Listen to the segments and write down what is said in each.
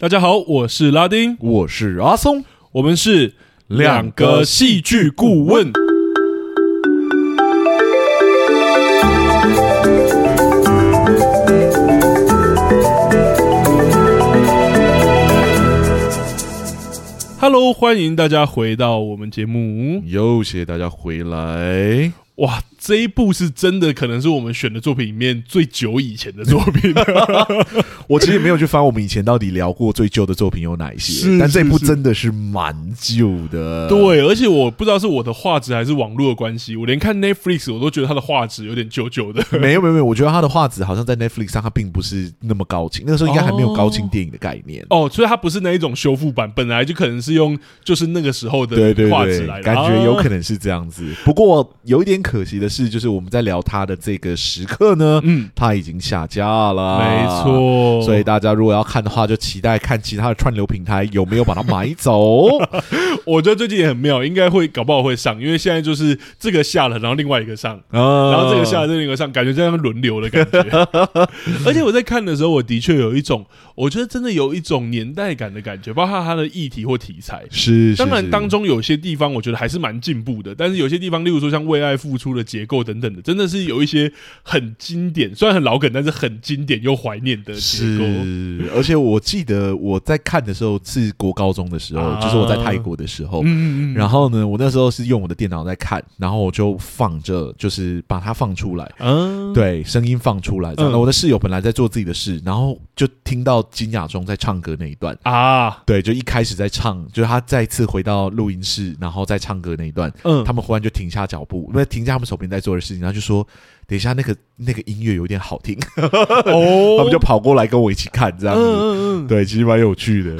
大家好，我是拉丁，我是阿松，我们是两个戏剧顾问。Hello，欢迎大家回到我们节目，又谢谢大家回来。哇！这一部是真的，可能是我们选的作品里面最久以前的作品。我其实也没有去翻我们以前到底聊过最旧的作品有哪一些，但这一部真的是蛮旧的。对，而且我不知道是我的画质还是网络的关系，我连看 Netflix 我都觉得它的画质有点旧旧的。没有没有没有，我觉得它的画质好像在 Netflix 上它并不是那么高清，那个时候应该还没有高清电影的概念。哦，所以它不是那一种修复版，本来就可能是用就是那个时候的画质来的，感觉有可能是这样子。不过有一点可惜的是，就是我们在聊他的这个时刻呢，嗯，他已经下架了，没错。所以大家如果要看的话，就期待看其他的串流平台有没有把它买走。我觉得最近也很妙，应该会搞不好会上，因为现在就是这个下了，然后另外一个上，嗯、然后这个下了，另一个上，感觉这样轮流的感觉。而且我在看的时候，我的确有一种，我觉得真的有一种年代感的感觉，包括它的议题或题材。是，当然当中有些地方我觉得还是蛮进步的，但是有些地方，例如说像为爱付出的结构等等的，真的是有一些很经典，虽然很老梗，但是很经典又怀念的结构。是，而且我记得我在看的时候是国高中的时候，啊、就是我在泰国的时候。嗯嗯。然后呢，我那时候是用我的电脑在看，然后我就放着，就是把它放出来。嗯、啊。对，声音放出来。然后我的室友本来在做自己的事，然后就听到金雅中在唱歌那一段啊。对，就一开始在唱，就是他再次回到录音室，然后再唱歌那一段。嗯。他们忽然就停下脚步，因为停下他们手边在做的事情，然后就说。等一下，那个那个音乐有点好听，哦，他们就跑过来跟我一起看，这样子，嗯、对，其实蛮有趣的。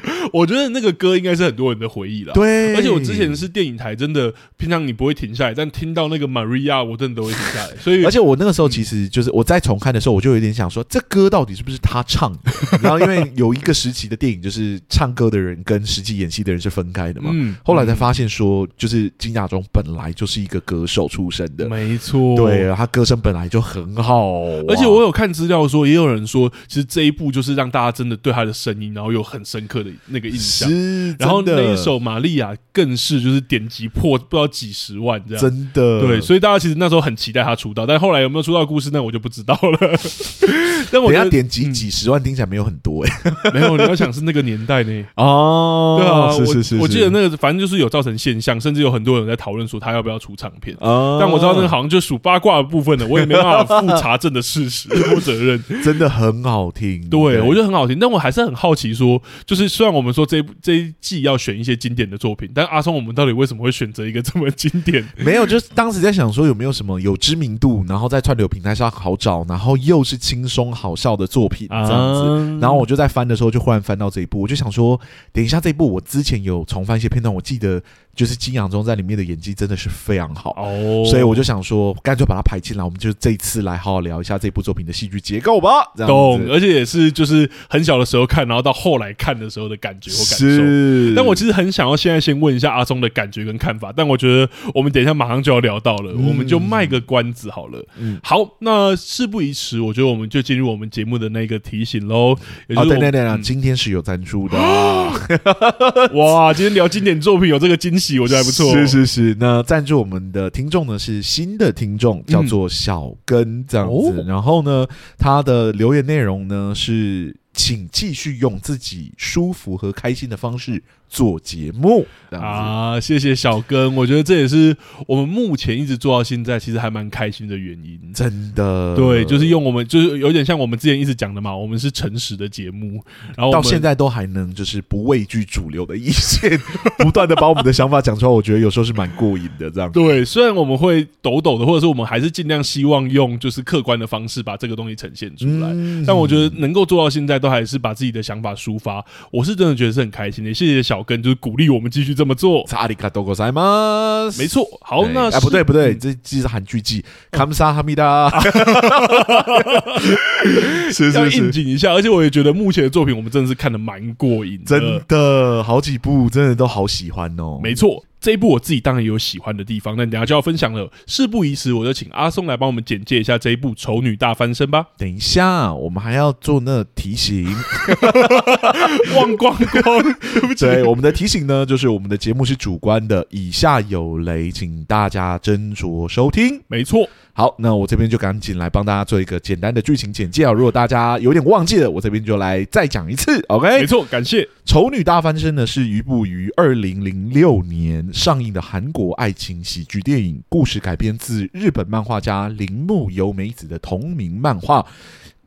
我觉得那个歌应该是很多人的回忆了。对，而且我之前是电影台，真的平常你不会停下来，但听到那个 Maria，我真的都会停下来。所以，而且我那个时候其实就是我在重看的时候，我就有点想说，这歌到底是不是他唱的？然后因为有一个时期的电影，就是唱歌的人跟实际演戏的人是分开的嘛。嗯。后来才发现说，就是金雅中本来就是一个歌手出身的，没错。对，他歌声本来就很好。而且我有看资料说，也有人说，其实这一部就是让大家真的对他的声音，然后有很深刻。那个印象，然后那一首《玛利亚》更是就是点击破不知道几十万这样，真的。对，所以大家其实那时候很期待他出道，但后来有没有出道故事，那我就不知道了。但我觉得点击几十万听起来没有很多哎、欸，没有，你要想是那个年代呢。哦，对啊，是是是，我记得那个反正就是有造成现象，甚至有很多人在讨论说他要不要出唱片，哦。但我知道那个好像就属八卦的部分的，我也没办法负查证的事实，负责任，真的很好听，对，我觉得很好听，但我还是很好奇说，就是虽然我们说这一部这一季要选一些经典的作品，但阿松，我们到底为什么会选择一个这么经典？没有，就是当时在想说有没有什么有知名度，然后在串流平台上好找，然后又是轻松好笑的作品这样子。然后我就在翻的时候，就忽然翻到这一部，我就想说，等一下这一部我之前有重翻一些片段，我记得。就是金洋中在里面的演技真的是非常好哦，所以我就想说，干脆把它排进来，我们就这一次来好好聊一下这部作品的戏剧结构吧。懂，而且也是就是很小的时候看，然后到后来看的时候的感觉和感受。是，但我其实很想要现在先问一下阿松的感觉跟看法，但我觉得我们等一下马上就要聊到了，我们就卖个关子好了。嗯，好，那事不宜迟，我觉得我们就进入我们节目的那个提醒喽。哦，对对对啊，今天是有赞助的。哇，今天聊经典作品有这个惊喜。我觉得还不错，是是是。那赞助我们的听众呢是新的听众，叫做小根这样子。然后呢，他的留言内容呢是，请继续用自己舒服和开心的方式。做节目啊，谢谢小根，我觉得这也是我们目前一直做到现在，其实还蛮开心的原因。真的，对，就是用我们，就是有点像我们之前一直讲的嘛，我们是诚实的节目，然后到现在都还能就是不畏惧主流的意见，不断的把我们的想法讲出来，我觉得有时候是蛮过瘾的。这样对，虽然我们会抖抖的，或者是我们还是尽量希望用就是客观的方式把这个东西呈现出来，嗯、但我觉得能够做到现在，都还是把自己的想法抒发，我是真的觉得是很开心的。谢谢小。跟就是鼓励我们继续这么做。阿里卡多哥塞吗？没错。好，那哎不对不对，这这是韩剧季。卡姆萨哈密达。是是是，要应景一下。而且我也觉得目前的作品，我们真的是看得蛮过瘾，真的好几部，真的都好喜欢哦。没错。这一部我自己当然也有喜欢的地方，那等下就要分享了。事不宜迟，我就请阿松来帮我们简介一下这一部《丑女大翻身》吧。等一下，我们还要做那提醒，忘光光，对不起。对，我们的提醒呢，就是我们的节目是主观的，以下有雷，请大家斟酌收听。没错。好，那我这边就赶紧来帮大家做一个简单的剧情简介啊！如果大家有点忘记了，我这边就来再讲一次。OK，没错，感谢《丑女大翻身》呢，是一部于二零零六年上映的韩国爱情喜剧电影，故事改编自日本漫画家铃木由美子的同名漫画。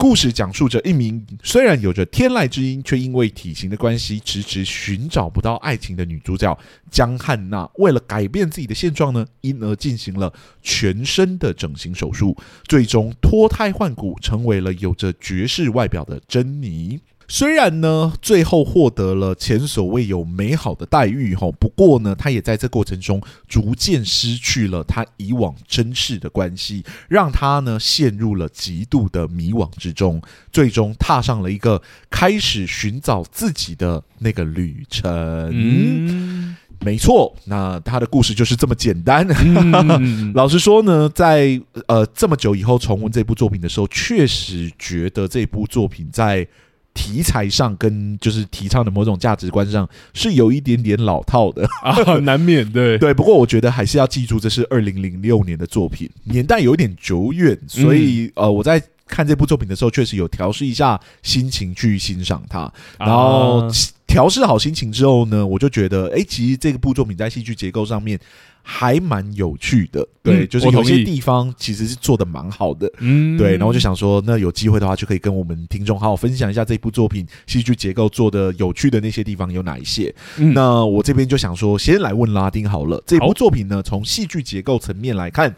故事讲述着一名虽然有着天籁之音，却因为体型的关系迟迟寻找不到爱情的女主角江汉娜，为了改变自己的现状呢，因而进行了全身的整形手术，最终脱胎换骨，成为了有着绝世外表的珍妮。虽然呢，最后获得了前所未有美好的待遇哈，不过呢，他也在这过程中逐渐失去了他以往珍视的关系，让他呢陷入了极度的迷惘之中，最终踏上了一个开始寻找自己的那个旅程。嗯，没错，那他的故事就是这么简单。嗯、老实说呢，在呃这么久以后重温这部作品的时候，确实觉得这部作品在。题材上跟就是提倡的某种价值观上是有一点点老套的 啊，难免对对。不过我觉得还是要记住，这是二零零六年的作品，年代有点久远，所以呃，我在看这部作品的时候，确实有调试一下心情去欣赏它，然后调试好心情之后呢，我就觉得，哎，其实这个部作品在戏剧结构上面。还蛮有趣的，对，嗯、就是有些地方其实是做的蛮好的，嗯，对，然后就想说，那有机会的话，就可以跟我们听众好好分享一下这部作品戏剧结构做的有趣的那些地方有哪一些。嗯、那我这边就想说，先来问拉丁好了，这部作品呢，从戏剧结构层面来看。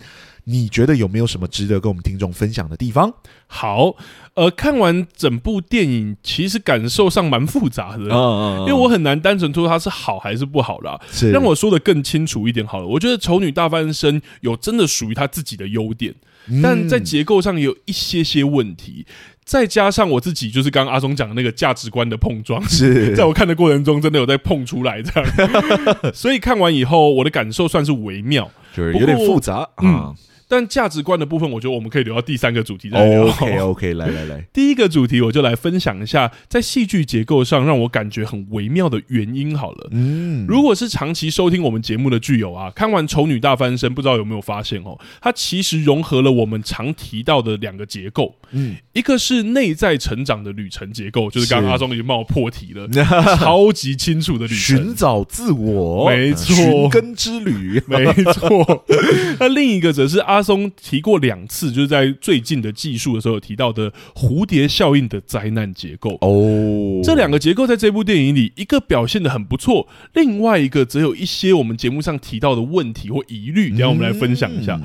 你觉得有没有什么值得跟我们听众分享的地方？好，呃，看完整部电影，其实感受上蛮复杂的，嗯，因为我很难单纯说它是好还是不好啦。是，让我说的更清楚一点好了。我觉得《丑女大翻身》有真的属于它自己的优点，但在结构上也有一些些问题，再加上我自己就是刚刚阿松讲的那个价值观的碰撞，是 在我看的过程中真的有在碰出来这样，所以看完以后我的感受算是微妙，就是有点复杂，嗯。但价值观的部分，我觉得我们可以留到第三个主题再聊。OK OK，来来来，第一个主题我就来分享一下，在戏剧结构上让我感觉很微妙的原因好了。嗯，如果是长期收听我们节目的剧友啊，看完《丑女大翻身》，不知道有没有发现哦，它其实融合了我们常提到的两个结构。嗯，一个是内在成长的旅程结构，就是刚刚阿松已经帮我破题了，超级清楚的旅程，寻找自我，没错，寻根之旅，没错。那另一个则是阿。阿松提过两次，就是在最近的技术的时候有提到的蝴蝶效应的灾难结构哦。这两个结构在这部电影里，一个表现的很不错，另外一个则有一些我们节目上提到的问题或疑虑，等下我们来分享一下。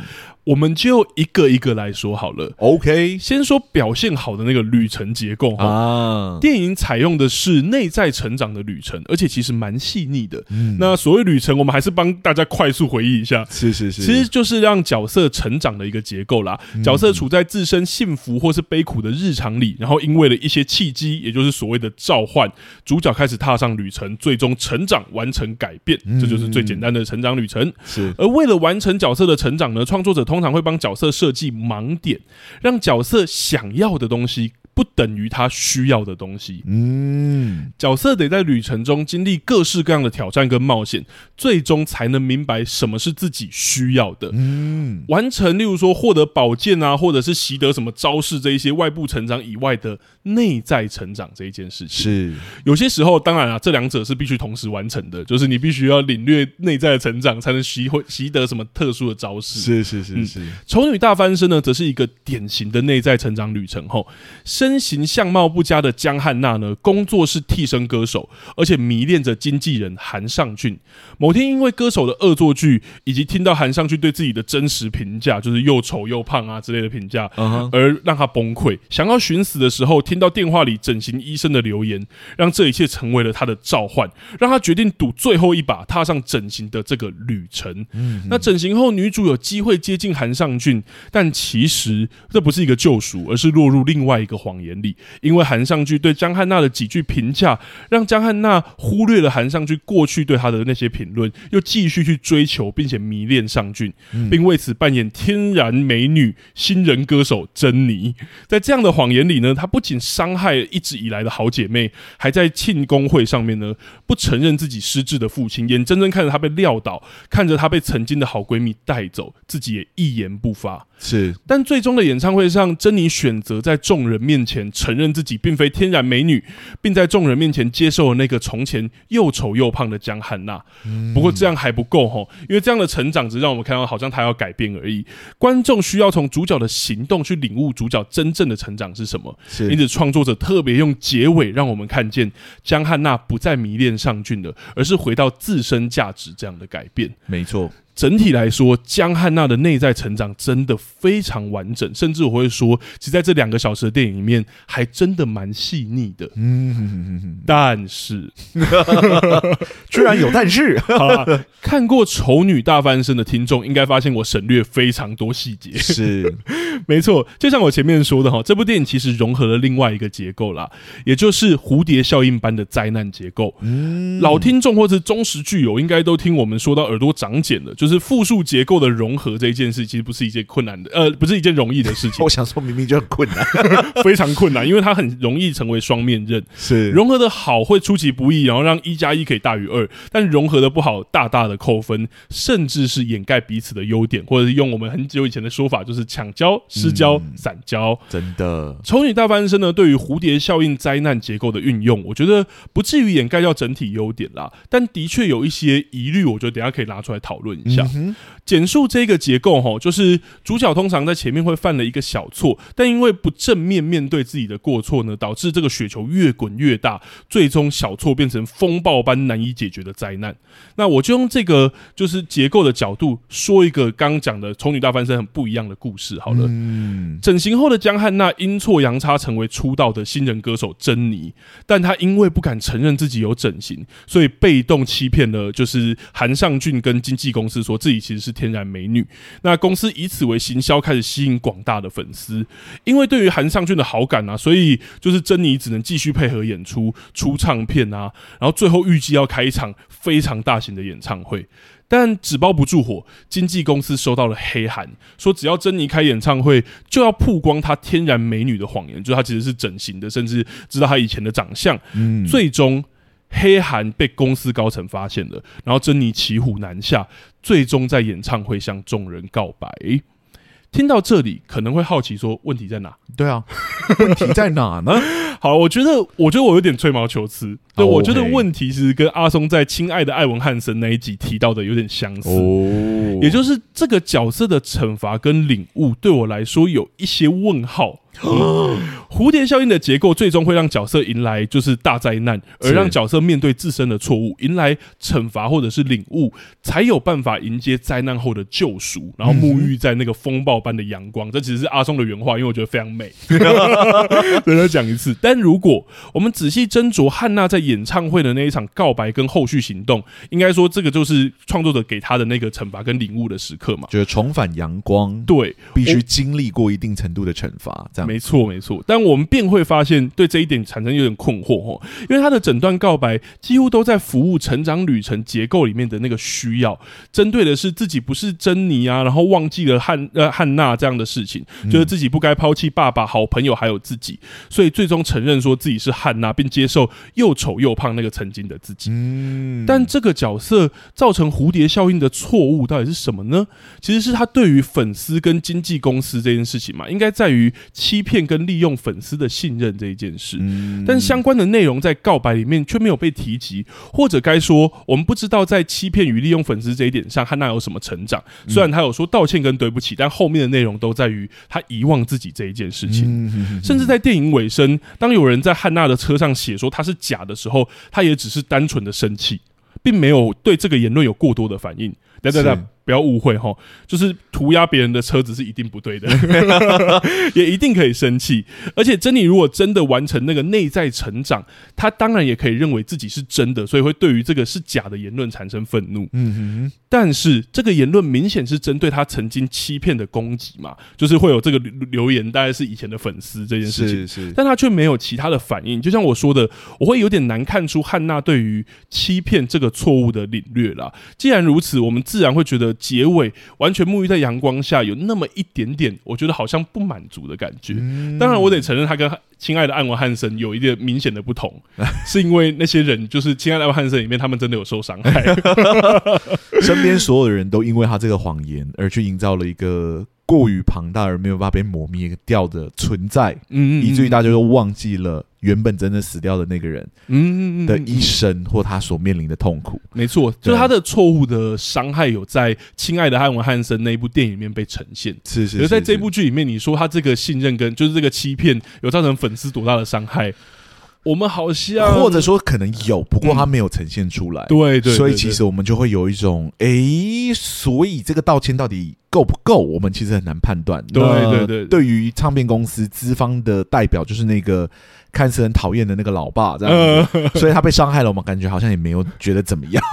我们就一个一个来说好了。OK，先说表现好的那个旅程结构啊。电影采用的是内在成长的旅程，而且其实蛮细腻的。嗯，那所谓旅程，我们还是帮大家快速回忆一下。是是是，其实就是让角色成长的一个结构啦。角色处在自身幸福或是悲苦的日常里，然后因为了一些契机，也就是所谓的召唤，主角开始踏上旅程，最终成长，完成改变。这就是最简单的成长旅程。是，而为了完成角色的成长呢，创作者通常会帮角色设计盲点，让角色想要的东西。不等于他需要的东西。嗯，角色得在旅程中经历各式各样的挑战跟冒险，最终才能明白什么是自己需要的。嗯，完成，例如说获得宝剑啊，或者是习得什么招式这一些外部成长以外的内在成长这一件事情。是，有些时候当然啊，这两者是必须同时完成的，就是你必须要领略内在的成长，才能习会习得什么特殊的招式。是是是是，丑女大翻身呢，则是一个典型的内在成长旅程。后。身形相貌不佳的江汉娜呢，工作是替身歌手，而且迷恋着经纪人韩尚俊。某天因为歌手的恶作剧，以及听到韩尚俊对自己的真实评价，就是又丑又胖啊之类的评价，而让他崩溃。想要寻死的时候，听到电话里整形医生的留言，让这一切成为了他的召唤，让他决定赌最后一把，踏上整形的这个旅程。那整形后，女主有机会接近韩尚俊，但其实这不是一个救赎，而是落入另外一个谎言里，因为韩尚俊对江汉娜的几句评价，让江汉娜忽略了韩尚俊过去对她的那些评论，又继续去追求并且迷恋尚俊，并为此扮演天然美女新人歌手珍妮。在这样的谎言里呢，她不仅伤害了一直以来的好姐妹，还在庆功会上面呢不承认自己失智的父亲，眼睁睁看着他被撂倒，看着他被曾经的好闺蜜带走，自己也一言不发。是，但最终的演唱会上，珍妮选择在众人面前承认自己并非天然美女，并在众人面前接受了那个从前又丑又胖的江汉娜。不过这样还不够吼，因为这样的成长只让我们看到好像她要改变而已。观众需要从主角的行动去领悟主角真正的成长是什么。因此创作者特别用结尾让我们看见江汉娜不再迷恋尚俊了，而是回到自身价值这样的改变。没错。整体来说，江汉娜的内在成长真的非常完整，甚至我会说，其实在这两个小时的电影里面，还真的蛮细腻的。嗯，但是，居然有但是，好啦，看过《丑女大翻身》的听众应该发现我省略非常多细节。是，没错，就像我前面说的哈，这部电影其实融合了另外一个结构啦，也就是蝴蝶效应般的灾难结构。嗯，老听众或是忠实剧友应该都听我们说到耳朵长茧了。就是复数结构的融合这一件事，其实不是一件困难的，呃，不是一件容易的事情。我想说，明明就很困难，非常困难，因为它很容易成为双面刃。是融合的好会出其不意，然后让一加一可以大于二；但融合的不好，大大的扣分，甚至是掩盖彼此的优点，或者是用我们很久以前的说法，就是抢交、失交、散交。真的，丑女大翻身呢，对于蝴蝶效应灾难结构的运用，我觉得不至于掩盖掉整体优点啦，但的确有一些疑虑，我觉得等下可以拿出来讨论一下。嗯、简述这个结构哈，就是主角通常在前面会犯了一个小错，但因为不正面面对自己的过错呢，导致这个雪球越滚越大，最终小错变成风暴般难以解决的灾难。那我就用这个就是结构的角度说一个刚刚讲的丑女大翻身很不一样的故事好了。嗯、整形后的江汉娜阴错阳差成为出道的新人歌手珍妮，但她因为不敢承认自己有整形，所以被动欺骗了就是韩尚俊跟经纪公司。说自己其实是天然美女，那公司以此为行销，开始吸引广大的粉丝。因为对于韩尚俊的好感啊，所以就是珍妮只能继续配合演出、出唱片啊，然后最后预计要开一场非常大型的演唱会。但纸包不住火，经纪公司收到了黑函，说只要珍妮开演唱会，就要曝光她天然美女的谎言，就是她其实是整形的，甚至知道她以前的长相。嗯，最终。黑函被公司高层发现了，然后珍妮骑虎难下，最终在演唱会向众人告白。听到这里，可能会好奇说：问题在哪？对啊，问题在哪呢？好，我觉得，我觉得我有点吹毛求疵。对，oh, 我觉得问题其实跟阿松在《亲爱的艾文汉森》那一集提到的有点相似，oh. 也就是这个角色的惩罚跟领悟，对我来说有一些问号。嗯、蝴蝶效应的结构最终会让角色迎来就是大灾难，而让角色面对自身的错误，迎来惩罚或者是领悟，才有办法迎接灾难后的救赎，然后沐浴在那个风暴般的阳光。这其实是阿松的原话，因为我觉得非常美。再讲一次，但如果我们仔细斟酌汉娜在演唱会的那一场告白跟后续行动，应该说这个就是创作者给他的那个惩罚跟领悟的时刻嘛，就是重返阳光，对，必须经历过一定程度的惩罚，这样。没错，没错，但我们便会发现，对这一点产生有点困惑哦，因为他的整段告白几乎都在服务成长旅程结构里面的那个需要，针对的是自己不是珍妮啊，然后忘记了汉呃汉娜这样的事情，觉得自己不该抛弃爸爸、好朋友还有自己，所以最终承认说自己是汉娜，并接受又丑又胖那个曾经的自己。嗯，但这个角色造成蝴蝶效应的错误到底是什么呢？其实是他对于粉丝跟经纪公司这件事情嘛，应该在于。欺骗跟利用粉丝的信任这一件事，但相关的内容在告白里面却没有被提及，或者该说，我们不知道在欺骗与利用粉丝这一点上，汉娜有什么成长。虽然他有说道歉跟对不起，但后面的内容都在于他遗忘自己这一件事情。甚至在电影尾声，当有人在汉娜的车上写说他是假的时候，他也只是单纯的生气，并没有对这个言论有过多的反应。等等等，不要误会哈，就是涂鸦别人的车子是一定不对的，也一定可以生气。而且珍妮如果真的完成那个内在成长，她当然也可以认为自己是真的，所以会对于这个是假的言论产生愤怒。嗯哼。但是这个言论明显是针对他曾经欺骗的攻击嘛，就是会有这个留言，大概是以前的粉丝这件事情。是是。但他却没有其他的反应，就像我说的，我会有点难看出汉娜对于欺骗这个错误的领略啦。既然如此，我们自然会觉得。结尾完全沐浴在阳光下，有那么一点点，我觉得好像不满足的感觉。当然，我得承认，他跟亲爱的艾文汉森有一点明显的不同，是因为那些人就是亲爱的艾文汉森里面，他们真的有受伤害，身边所有的人都因为他这个谎言而去营造了一个过于庞大而没有办法被磨灭掉的存在，嗯嗯，以至于大家都忘记了。原本真的死掉的那个人，嗯，的一生或他所面临的痛苦，没错，就是他的错误的伤害有在《亲爱的汉文汉森》那一部电影里面被呈现，是是。而在这部剧里面，你说他这个信任跟就是这个欺骗有造成粉丝多大的伤害？我们好像或者说可能有，不过他没有呈现出来。对对，所以其实我们就会有一种，诶，所以这个道歉到底够不够？我们其实很难判断。对对对，对于唱片公司资方的代表，就是那个。看似很讨厌的那个老爸，这样子，所以他被伤害了，我们感觉好像也没有觉得怎么样。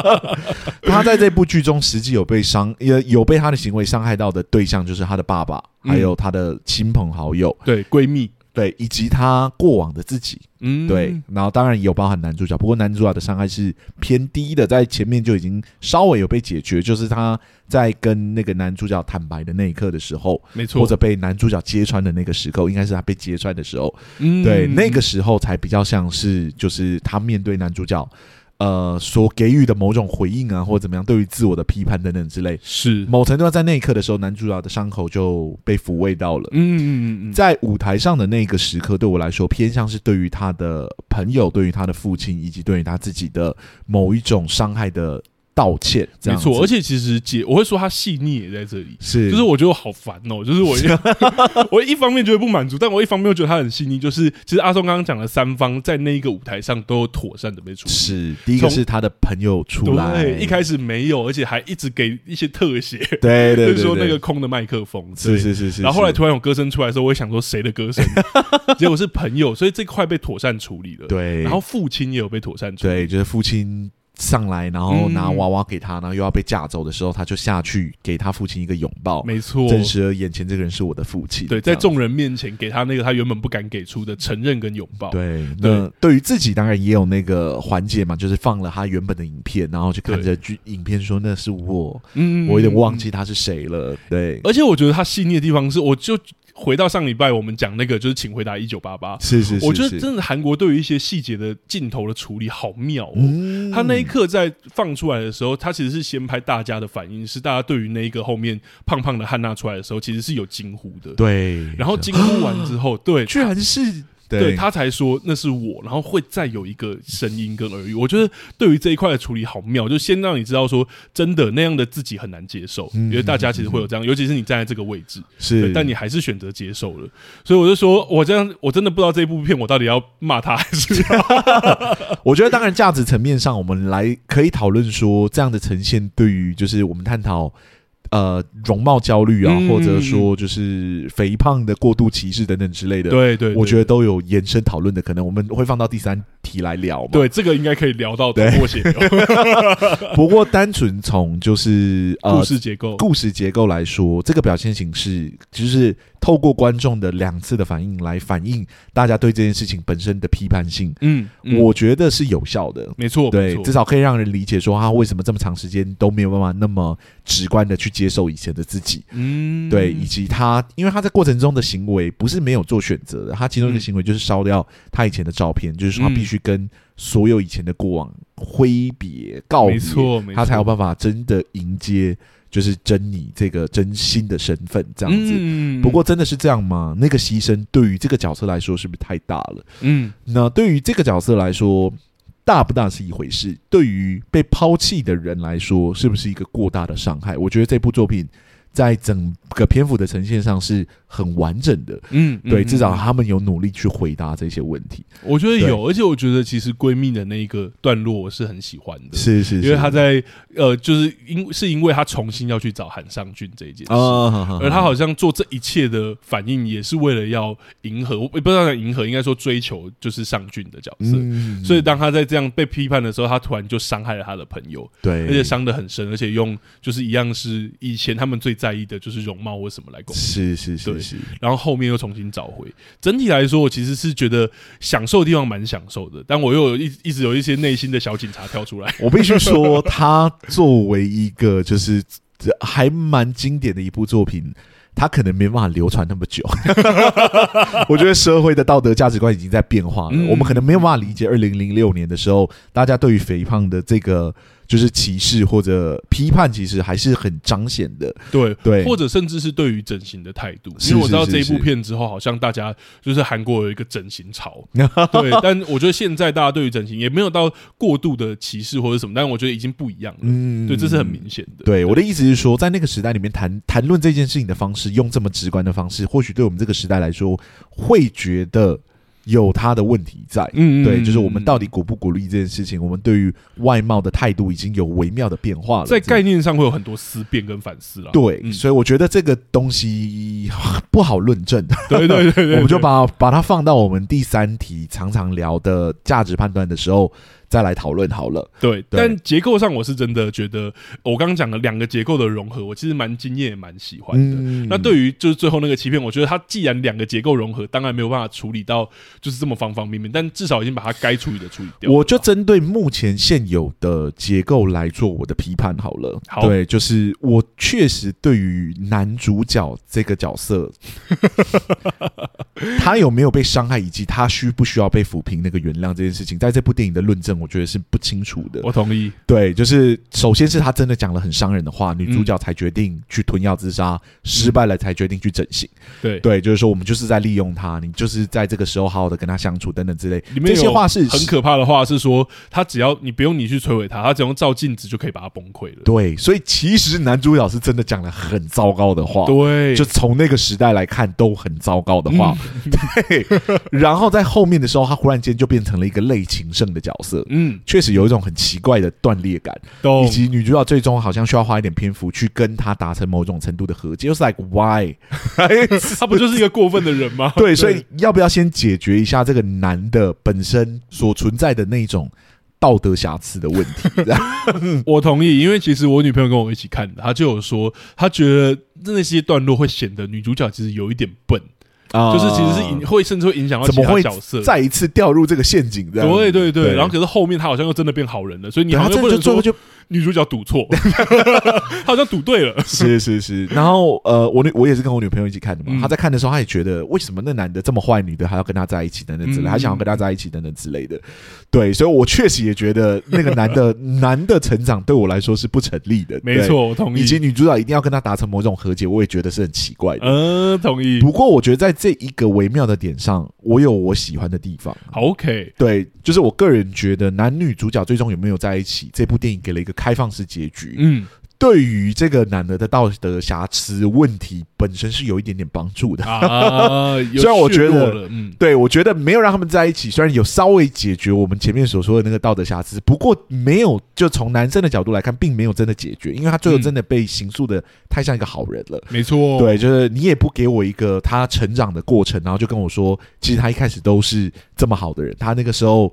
他在这部剧中实际有被伤，也有被他的行为伤害到的对象，就是他的爸爸，还有他的亲朋好友，对，闺蜜。对，以及他过往的自己，嗯，对，然后当然也有包含男主角，不过男主角的伤害是偏低的，在前面就已经稍微有被解决，就是他在跟那个男主角坦白的那一刻的时候，没错，或者被男主角揭穿的那个时刻，应该是他被揭穿的时候，嗯，对，那个时候才比较像是就是他面对男主角。呃，所给予的某种回应啊，或者怎么样，对于自我的批判等等之类，是某程度上在那一刻的时候，男主角的伤口就被抚慰到了。嗯嗯嗯嗯，在舞台上的那个时刻，对我来说，偏向是对于他的朋友，对于他的父亲，以及对于他自己的某一种伤害的。道歉，没错，而且其实姐，我会说他细腻也在这里，是，就是我觉得我好烦哦，就是我一，我一方面觉得不满足，但我一方面又觉得他很细腻，就是其实阿松刚刚讲的三方在那一个舞台上都有妥善的被处理，是，第一个是他的朋友出来，对，一开始没有，而且还一直给一些特写，对对，就是说那个空的麦克风，是是是是，然后后来突然有歌声出来的时候，我也想说谁的歌声，结果是朋友，所以这块被妥善处理了，对，然后父亲也有被妥善处理，对，就是父亲。上来，然后拿娃娃给他，然后又要被架走的时候，他就下去给他父亲一个拥抱。没错，证实了眼前这个人是我的父亲。对，在众人面前给他那个他原本不敢给出的承认跟拥抱。对，那对于自己当然也有那个环节嘛，就是放了他原本的影片，然后就看着剧影片说那是我，嗯，我有点忘记他是谁了。对，而且我觉得他细腻的地方是，我就。回到上礼拜，我们讲那个就是，请回答一九八八。是是是，我觉得真的韩国对于一些细节的镜头的处理好妙哦。嗯、他那一刻在放出来的时候，他其实是先拍大家的反应，是大家对于那一个后面胖胖的汉娜出来的时候，其实是有惊呼的。对，然后惊呼完之后，对，居然是。对，对他才说那是我，然后会再有一个声音跟耳语。我觉得对于这一块的处理好妙，就先让你知道说真的那样的自己很难接受，因为大家其实会有这样，尤其是你站在这个位置，是，但你还是选择接受了。所以我就说，我这样我真的不知道这部片我到底要骂他还是？我觉得当然价值层面上，我们来可以讨论说这样的呈现对于就是我们探讨。呃，容貌焦虑啊，或者说就是肥胖的过度歧视等等之类的，对对，我觉得都有延伸讨论的可能。我们会放到第三题来聊嘛？对，这个应该可以聊到对。不过，单纯从就是呃故事结构、故事结构来说，这个表现形式就是。透过观众的两次的反应来反映大家对这件事情本身的批判性，嗯，嗯，我觉得是有效的，没错，对，至少可以让人理解说他为什么这么长时间都没有办法那么直观的去接受以前的自己，嗯，对，以及他因为他在过程中的行为不是没有做选择的，他其中一个行为就是烧掉他以前的照片，嗯、就是说他必须跟所有以前的过往挥别告别，他才有办法真的迎接。就是争你这个真心的身份这样子，嗯，不过真的是这样吗？那个牺牲对于这个角色来说是不是太大了？嗯，那对于这个角色来说，大不大是一回事；对于被抛弃的人来说，是不是一个过大的伤害？我觉得这部作品在整个篇幅的呈现上是很完整的，嗯，对，嗯、至少他们有努力去回答这些问题。我觉得有，而且我觉得其实闺蜜的那一个段落我是很喜欢的，是是，是，因为她在呃，就是因是因为她重新要去找韩尚俊这一件事，哦、而她好像做这一切的反应也是为了要迎合，我不知道讲迎合，应该说追求就是尚俊的角色。嗯、所以当她在这样被批判的时候，她突然就伤害了她的朋友，对，而且伤得很深，而且用就是一样是以前他们最在意的就是容貌或什么来攻击，是是是是，然后后面又重新找回。整体来说，我其实是觉得享受的地方蛮享受的，但我又有一一直有一些内心的小警察跳出来。我必须说，他作为一个就是 还蛮经典的一部作品，他可能没办法流传那么久。我觉得社会的道德价值观已经在变化了，我们可能没有办法理解二零零六年的时候，大家对于肥胖的这个。就是歧视或者批判，其实还是很彰显的。对对，或者甚至是对于整形的态度。因为我知道这一部片之后，好像大家就是韩国有一个整形潮。对，但我觉得现在大家对于整形也没有到过度的歧视或者什么，但我觉得已经不一样了。嗯，对，这是很明显的。对，我的意思是说，在那个时代里面谈谈论这件事情的方式，用这么直观的方式，或许对我们这个时代来说，会觉得。有他的问题在，嗯，对，就是我们到底鼓不鼓励这件事情？我们对于外貌的态度已经有微妙的变化了，在概念上会有很多思辨跟反思了。对，嗯、所以我觉得这个东西不好论证。对 对对，对，我们就把把它放到我们第三题常常聊的价值判断的时候。再来讨论好了。对，对，但结构上我是真的觉得，我刚刚讲的两个结构的融合，我其实蛮惊艳，蛮喜欢的。嗯、那对于就是最后那个欺骗，我觉得他既然两个结构融合，当然没有办法处理到就是这么方方面面，但至少已经把它该处理的处理掉。我就针对目前现有的结构来做我的批判好了。好，对，就是我确实对于男主角这个角色，他有没有被伤害，以及他需不需要被抚平那个原谅这件事情，在这部电影的论证。我觉得是不清楚的。我同意。对，就是首先是他真的讲了很伤人的话，女主角才决定去吞药自杀，失败了才决定去整形。对对，就是说我们就是在利用他，你就是在这个时候好好的跟他相处等等之类。里面这些话是很可怕的话，是说他只要你不用你去摧毁他，他只用照镜子就可以把他崩溃了。对，所以其实男主角是真的讲了很糟糕的话。对，就从那个时代来看都很糟糕的话。对，然后在后面的时候，他忽然间就变成了一个类情圣的角色。嗯，确实有一种很奇怪的断裂感，以及女主角最终好像需要花一点篇幅去跟他达成某种程度的和解，就是 like why？他不就是一个过分的人吗？对，所以要不要先解决一下这个男的本身所存在的那种道德瑕疵的问题？我同意，因为其实我女朋友跟我一起看的，她就有说，她觉得那些段落会显得女主角其实有一点笨。啊，就是其实是影会甚至会影响到其他角色，再一次掉入这个陷阱。对对对，然后可是后面他好像又真的变好人了，所以你好像不能说就女主角赌错，他好像赌对了。是是是，然后呃，我女我也是跟我女朋友一起看的嘛，她在看的时候，她也觉得为什么那男的这么坏，女的还要跟他在一起等等之类，还想要跟他在一起等等之类的。对，所以我确实也觉得那个男的 男的成长对我来说是不成立的。没错，我同意。以及女主角一定要跟他达成某种和解，我也觉得是很奇怪的。嗯，同意。不过我觉得在这一个微妙的点上，我有我喜欢的地方。OK，对，就是我个人觉得男女主角最终有没有在一起，这部电影给了一个开放式结局。嗯。对于这个男的的道德瑕疵问题本身是有一点点帮助的啊，虽然我觉得，嗯，对我觉得没有让他们在一起，虽然有稍微解决我们前面所说的那个道德瑕疵，不过没有就从男生的角度来看，并没有真的解决，因为他最后真的被刑诉的太像一个好人了。没错，对，就是你也不给我一个他成长的过程，然后就跟我说，其实他一开始都是这么好的人，他那个时候。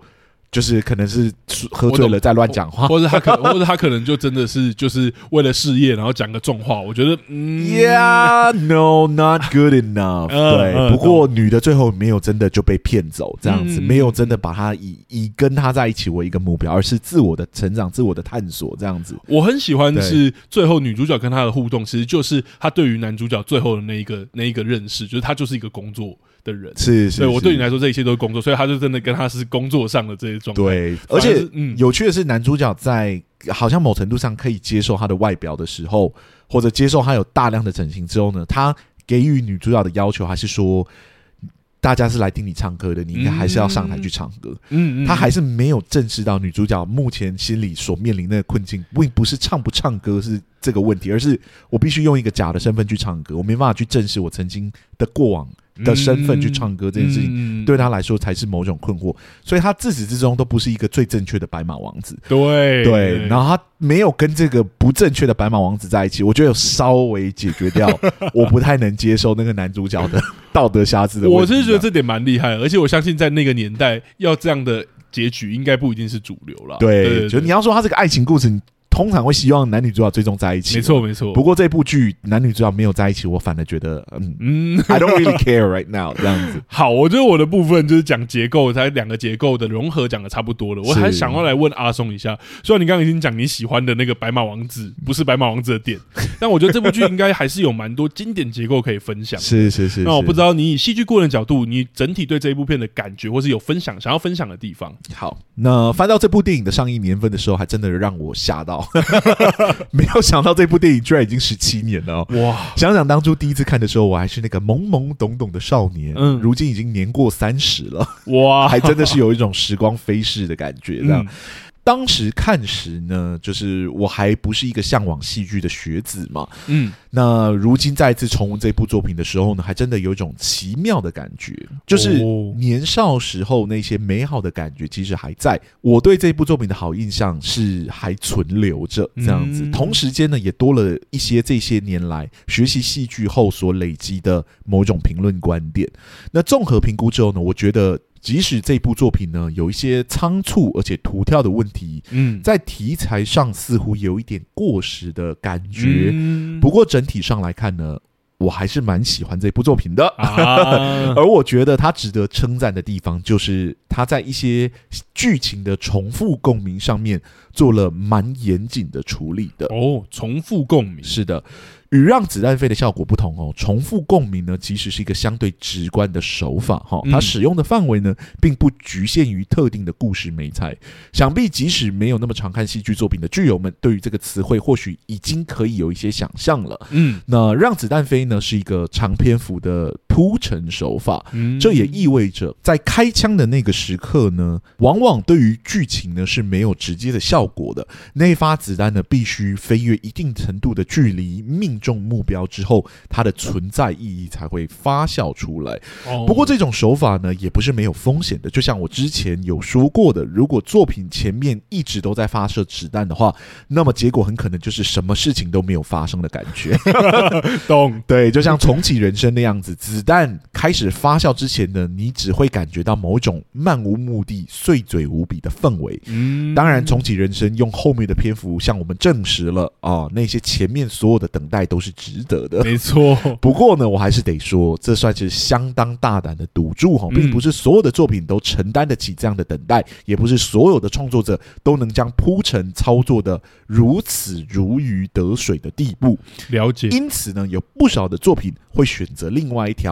就是可能是喝醉了在乱讲话，或者他可能，或者他可能就真的是就是为了事业，然后讲个重话。我觉得，嗯，Yeah，no，not good enough。对，不过女的最后没有真的就被骗走，这样子没有真的把他以以跟他在一起为一个目标，而是自我的成长、自我的探索这样子。我很喜欢是最后女主角跟他的互动，其实就是他对于男主角最后的那一个那一个认识，就是他就是一个工作的人。是，是，对我对你来说这一切都是工作，所以他就真的跟他是工作上的这些。对，而且嗯，有趣的是，男主角在好像某程度上可以接受他的外表的时候，或者接受他有大量的整形之后呢，他给予女主角的要求还是说，大家是来听你唱歌的，你应该还是要上台去唱歌。嗯嗯，他还是没有正视到女主角目前心里所面临的困境，并不是唱不唱歌是这个问题，而是我必须用一个假的身份去唱歌，我没办法去正视我曾经的过往。的身份去唱歌这件事情，对他来说才是某种困惑，所以他自始至终都不是一个最正确的白马王子。对对，然后他没有跟这个不正确的白马王子在一起，我觉得有稍微解决掉 我不太能接受那个男主角的道德瑕疵的问题。我是觉得这点蛮厉害，而且我相信在那个年代要这样的结局，应该不一定是主流了。对，就你要说他这个爱情故事。通常会希望男女主角最终在一起，没错没错。不过这部剧男女主角没有在一起，我反而觉得，嗯嗯，I don't really care right now 这样子。好，我觉得我的部分就是讲结构，才两个结构的融合讲的差不多了。我还想要来问阿松一下，虽然你刚刚已经讲你喜欢的那个白马王子不是白马王子的点，但我觉得这部剧应该还是有蛮多经典结构可以分享。是是是。那我不知道你以戏剧顾问的角度，你整体对这一部片的感觉，或是有分享想要分享的地方。好，那翻到这部电影的上映年份的时候，还真的让我吓到。没有想到这部电影居然已经十七年了哇！想想当初第一次看的时候，我还是那个懵懵懂懂的少年，嗯，如今已经年过三十了，哇，还真的是有一种时光飞逝的感觉，这样。当时看时呢，就是我还不是一个向往戏剧的学子嘛，嗯，那如今再次重温这部作品的时候呢，还真的有一种奇妙的感觉，就是年少时候那些美好的感觉其实还在，我对这部作品的好印象是还存留着这样子，同时间呢，也多了一些这些年来学习戏剧后所累积的某种评论观点。那综合评估之后呢，我觉得。即使这部作品呢，有一些仓促而且突跳的问题，嗯，在题材上似乎有一点过时的感觉，嗯，不过整体上来看呢，我还是蛮喜欢这部作品的。啊，而我觉得它值得称赞的地方，就是它在一些剧情的重复共鸣上面做了蛮严谨的处理的。哦，重复共鸣，是的。与让子弹飞的效果不同哦，重复共鸣呢，其实是一个相对直观的手法哈。它使用的范围呢，并不局限于特定的故事美材。想必即使没有那么常看戏剧作品的剧友们，对于这个词汇或许已经可以有一些想象了。嗯，那让子弹飞呢，是一个长篇幅的铺陈手法。嗯，这也意味着在开枪的那个时刻呢，往往对于剧情呢是没有直接的效果的。那一发子弹呢，必须飞越一定程度的距离命。中目标之后，它的存在意义才会发酵出来。不过这种手法呢，也不是没有风险的。就像我之前有说过的，如果作品前面一直都在发射子弹的话，那么结果很可能就是什么事情都没有发生的感觉。懂？对，就像重启人生那样子，子弹开始发酵之前呢，你只会感觉到某种漫无目的、碎嘴无比的氛围。嗯，当然，重启人生用后面的篇幅向我们证实了啊，那些前面所有的等待。都是值得的，没错。不过呢，我还是得说，这算是相当大胆的赌注哈，并不是所有的作品都承担得起这样的等待，也不是所有的创作者都能将铺陈操作的如此如鱼得水的地步。了解。因此呢，有不少的作品会选择另外一条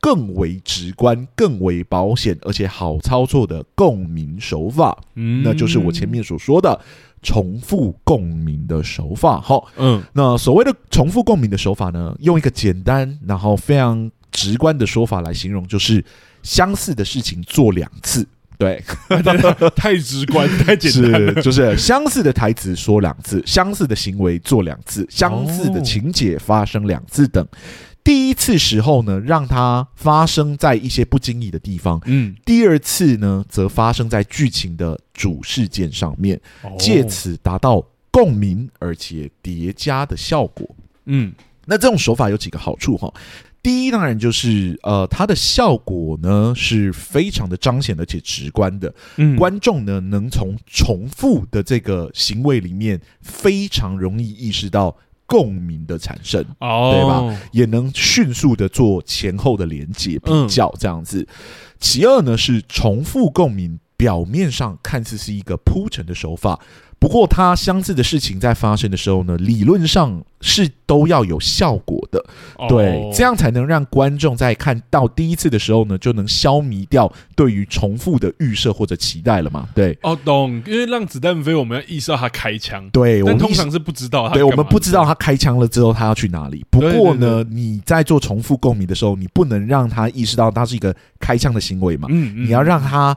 更为直观、更为保险而且好操作的共鸣手法，嗯，那就是我前面所说的。重复共鸣的手法，好，嗯，那所谓的重复共鸣的手法呢，用一个简单然后非常直观的说法来形容，就是相似的事情做两次，对，太直观，太简单了，就是相似的台词说两次，相似的行为做两次，相似的情节发生两次等。第一次时候呢，让它发生在一些不经意的地方。嗯，第二次呢，则发生在剧情的主事件上面，借此达到共鸣而且叠加的效果。嗯，那这种手法有几个好处哈。第一，当然就是呃，它的效果呢是非常的彰显而且直观的。嗯，观众呢能从重复的这个行为里面非常容易意识到。共鸣的产生，哦，对吧？也能迅速的做前后的连接比较，这样子。其二呢，是重复共鸣表面上看似是一个铺陈的手法。不过，它相似的事情在发生的时候呢，理论上是都要有效果的，对，这样才能让观众在看到第一次的时候呢，就能消弭掉对于重复的预设或者期待了嘛？对，哦，懂，因为让子弹飞，我们要意识到他开枪，对，我们通常是不知道，对，我们不知道他开枪了之后他要去哪里。不过呢，你在做重复共鸣的时候，你不能让他意识到他是一个开枪的行为嘛？嗯，嗯，你要让他。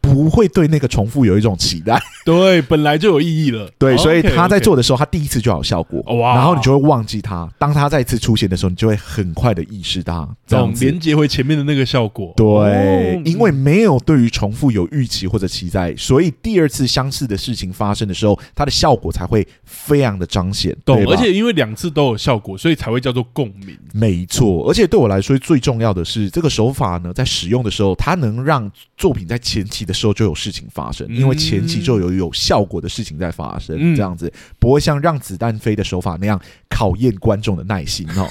不会对那个重复有一种期待，对，本来就有意义了，对，所以他在做的时候，他第一次就有效果，哇，然后你就会忘记他，当他再次出现的时候，你就会很快的意识到，这样连接回前面的那个效果，对，因为没有对于重复有预期或者期待，所以第二次相似的事情发生的时候，它的效果才会非常的彰显，对，而且因为两次都有效果，所以才会叫做共鸣，没错，而且对我来说最重要的是这个手法呢，在使用的时候，它能让作品在前期的时候就有事情发生，因为前期就有有效果的事情在发生，这样子不会像让子弹飞的手法那样考验观众的耐心哦。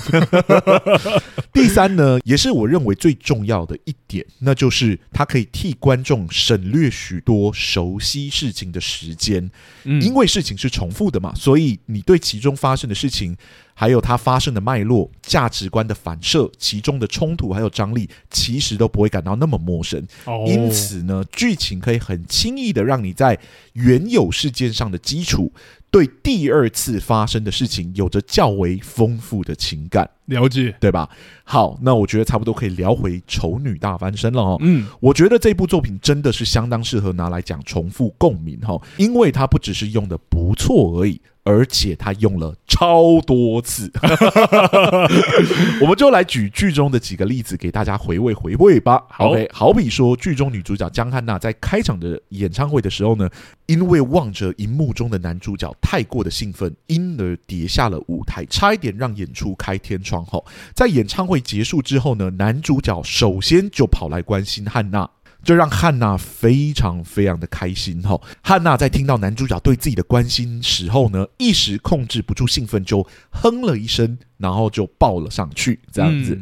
第三呢，也是我认为最重要的一点，那就是它可以替观众省略许多熟悉事情的时间，因为事情是重复的嘛，所以你对其中发生的事情。还有它发生的脉络、价值观的反射、其中的冲突还有张力，其实都不会感到那么陌生。哦、因此呢，剧情可以很轻易的让你在原有事件上的基础，对第二次发生的事情有着较为丰富的情感了解，对吧？好，那我觉得差不多可以聊回《丑女大翻身》了哦。嗯，我觉得这部作品真的是相当适合拿来讲重复共鸣哈，因为它不只是用的不错而已。而且它用了超多次，我们就来举剧中的几个例子给大家回味回味吧。好，OK，好比说剧中女主角江汉娜在开场的演唱会的时候呢，因为望着荧幕中的男主角太过的兴奋，因而跌下了舞台，差一点让演出开天窗后。在演唱会结束之后呢，男主角首先就跑来关心汉娜。这让汉娜非常非常的开心哈。汉娜在听到男主角对自己的关心时候呢，一时控制不住兴奋，就哼了一声，然后就抱了上去。这样子，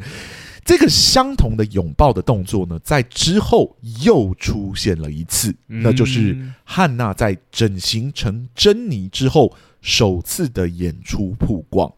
这个相同的拥抱的动作呢，在之后又出现了一次，那就是汉娜在整形成珍妮之后首次的演出曝光。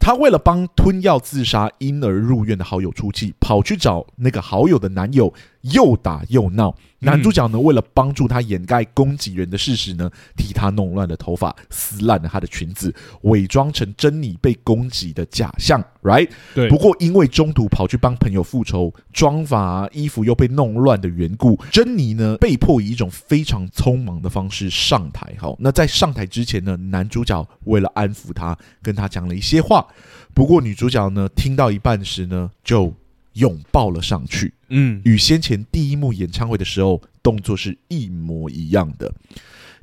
他为了帮吞药自杀因而入院的好友出气，跑去找那个好友的男友。又打又闹，男主角呢，为了帮助他掩盖攻击人的事实呢，替他弄乱了头发，撕烂了他的裙子，伪装成珍妮被攻击的假象，right？对。不过因为中途跑去帮朋友复仇，妆发啊、衣服又被弄乱的缘故，珍妮呢被迫以一种非常匆忙的方式上台。好，那在上台之前呢，男主角为了安抚她，跟她讲了一些话。不过女主角呢，听到一半时呢，就。拥抱了上去，嗯，与先前第一幕演唱会的时候动作是一模一样的。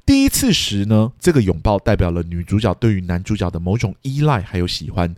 第一次时呢，这个拥抱代表了女主角对于男主角的某种依赖还有喜欢。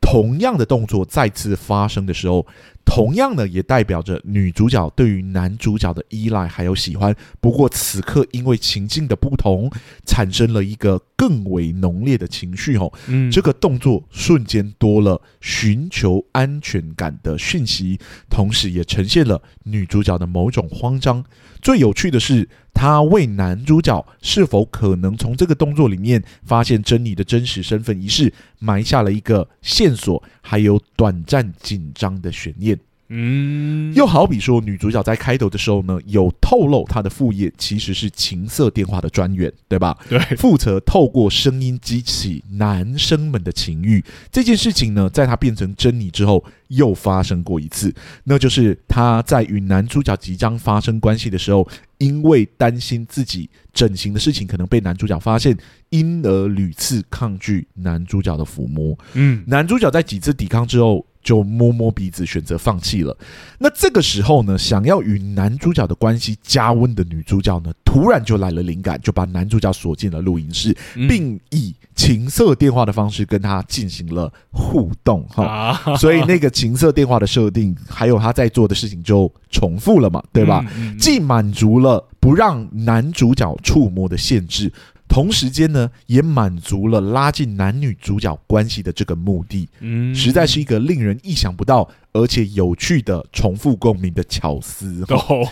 同样的动作再次发生的时候，同样呢也代表着女主角对于男主角的依赖还有喜欢。不过此刻因为情境的不同，产生了一个更为浓烈的情绪。哦，嗯，这个动作瞬间多了寻求安全感的讯息，同时也呈现了女主角的某种慌张。最有趣的是，她为男主角是否可能从这个动作里面发现珍妮的真实身份一事埋下了一个线索，还有短暂紧张的悬念。嗯，又好比说，女主角在开头的时候呢，有透露她的副业其实是情色电话的专员，对吧？对，负责透过声音激起男生们的情欲。这件事情呢，在她变成珍妮之后，又发生过一次，那就是她在与男主角即将发生关系的时候，因为担心自己整形的事情可能被男主角发现，因而屡次抗拒男主角的抚摸。嗯，男主角在几次抵抗之后，就摸摸鼻子，选择放弃了。那这个时候呢，想要与男主角的关系加温的女主角呢，突然就来了灵感，就把男主角锁进了录音室，并以情色电话的方式跟他进行了互动。哈，所以那个情色电话的设定，还有他在做的事情就重复了嘛，对吧？既满足了不让男主角触摸的限制。同时间呢，也满足了拉近男女主角关系的这个目的，嗯，实在是一个令人意想不到而且有趣的重复共鸣的巧思。哦。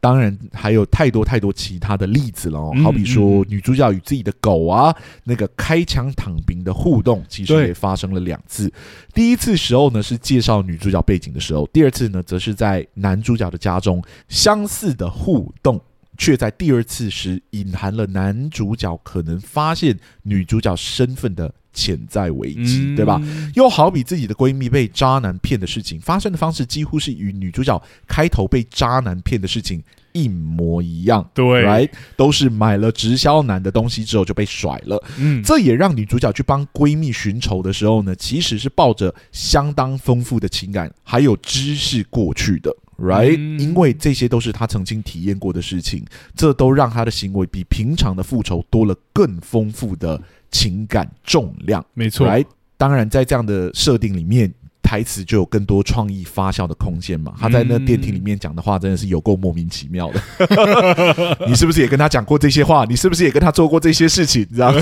当然还有太多太多其他的例子了，哦，好比说女主角与自己的狗啊，那个开枪躺平的互动，其实也发生了两次。第一次时候呢是介绍女主角背景的时候，第二次呢则是在男主角的家中，相似的互动，却在第二次时隐含了男主角可能发现女主角身份的。潜在危机，对吧？又好比自己的闺蜜被渣男骗的事情，发生的方式几乎是与女主角开头被渣男骗的事情一模一样。对，right? 都是买了直销男的东西之后就被甩了。嗯，这也让女主角去帮闺蜜寻仇的时候呢，其实是抱着相当丰富的情感还有知识过去的。Right，因为这些都是他曾经体验过的事情，这都让他的行为比平常的复仇多了更丰富的情感重量。没错，Right，当然在这样的设定里面。台词就有更多创意发酵的空间嘛？他在那电梯里面讲的话真的是有够莫名其妙的。你是不是也跟他讲过这些话？你是不是也跟他做过这些事情？你知道吗？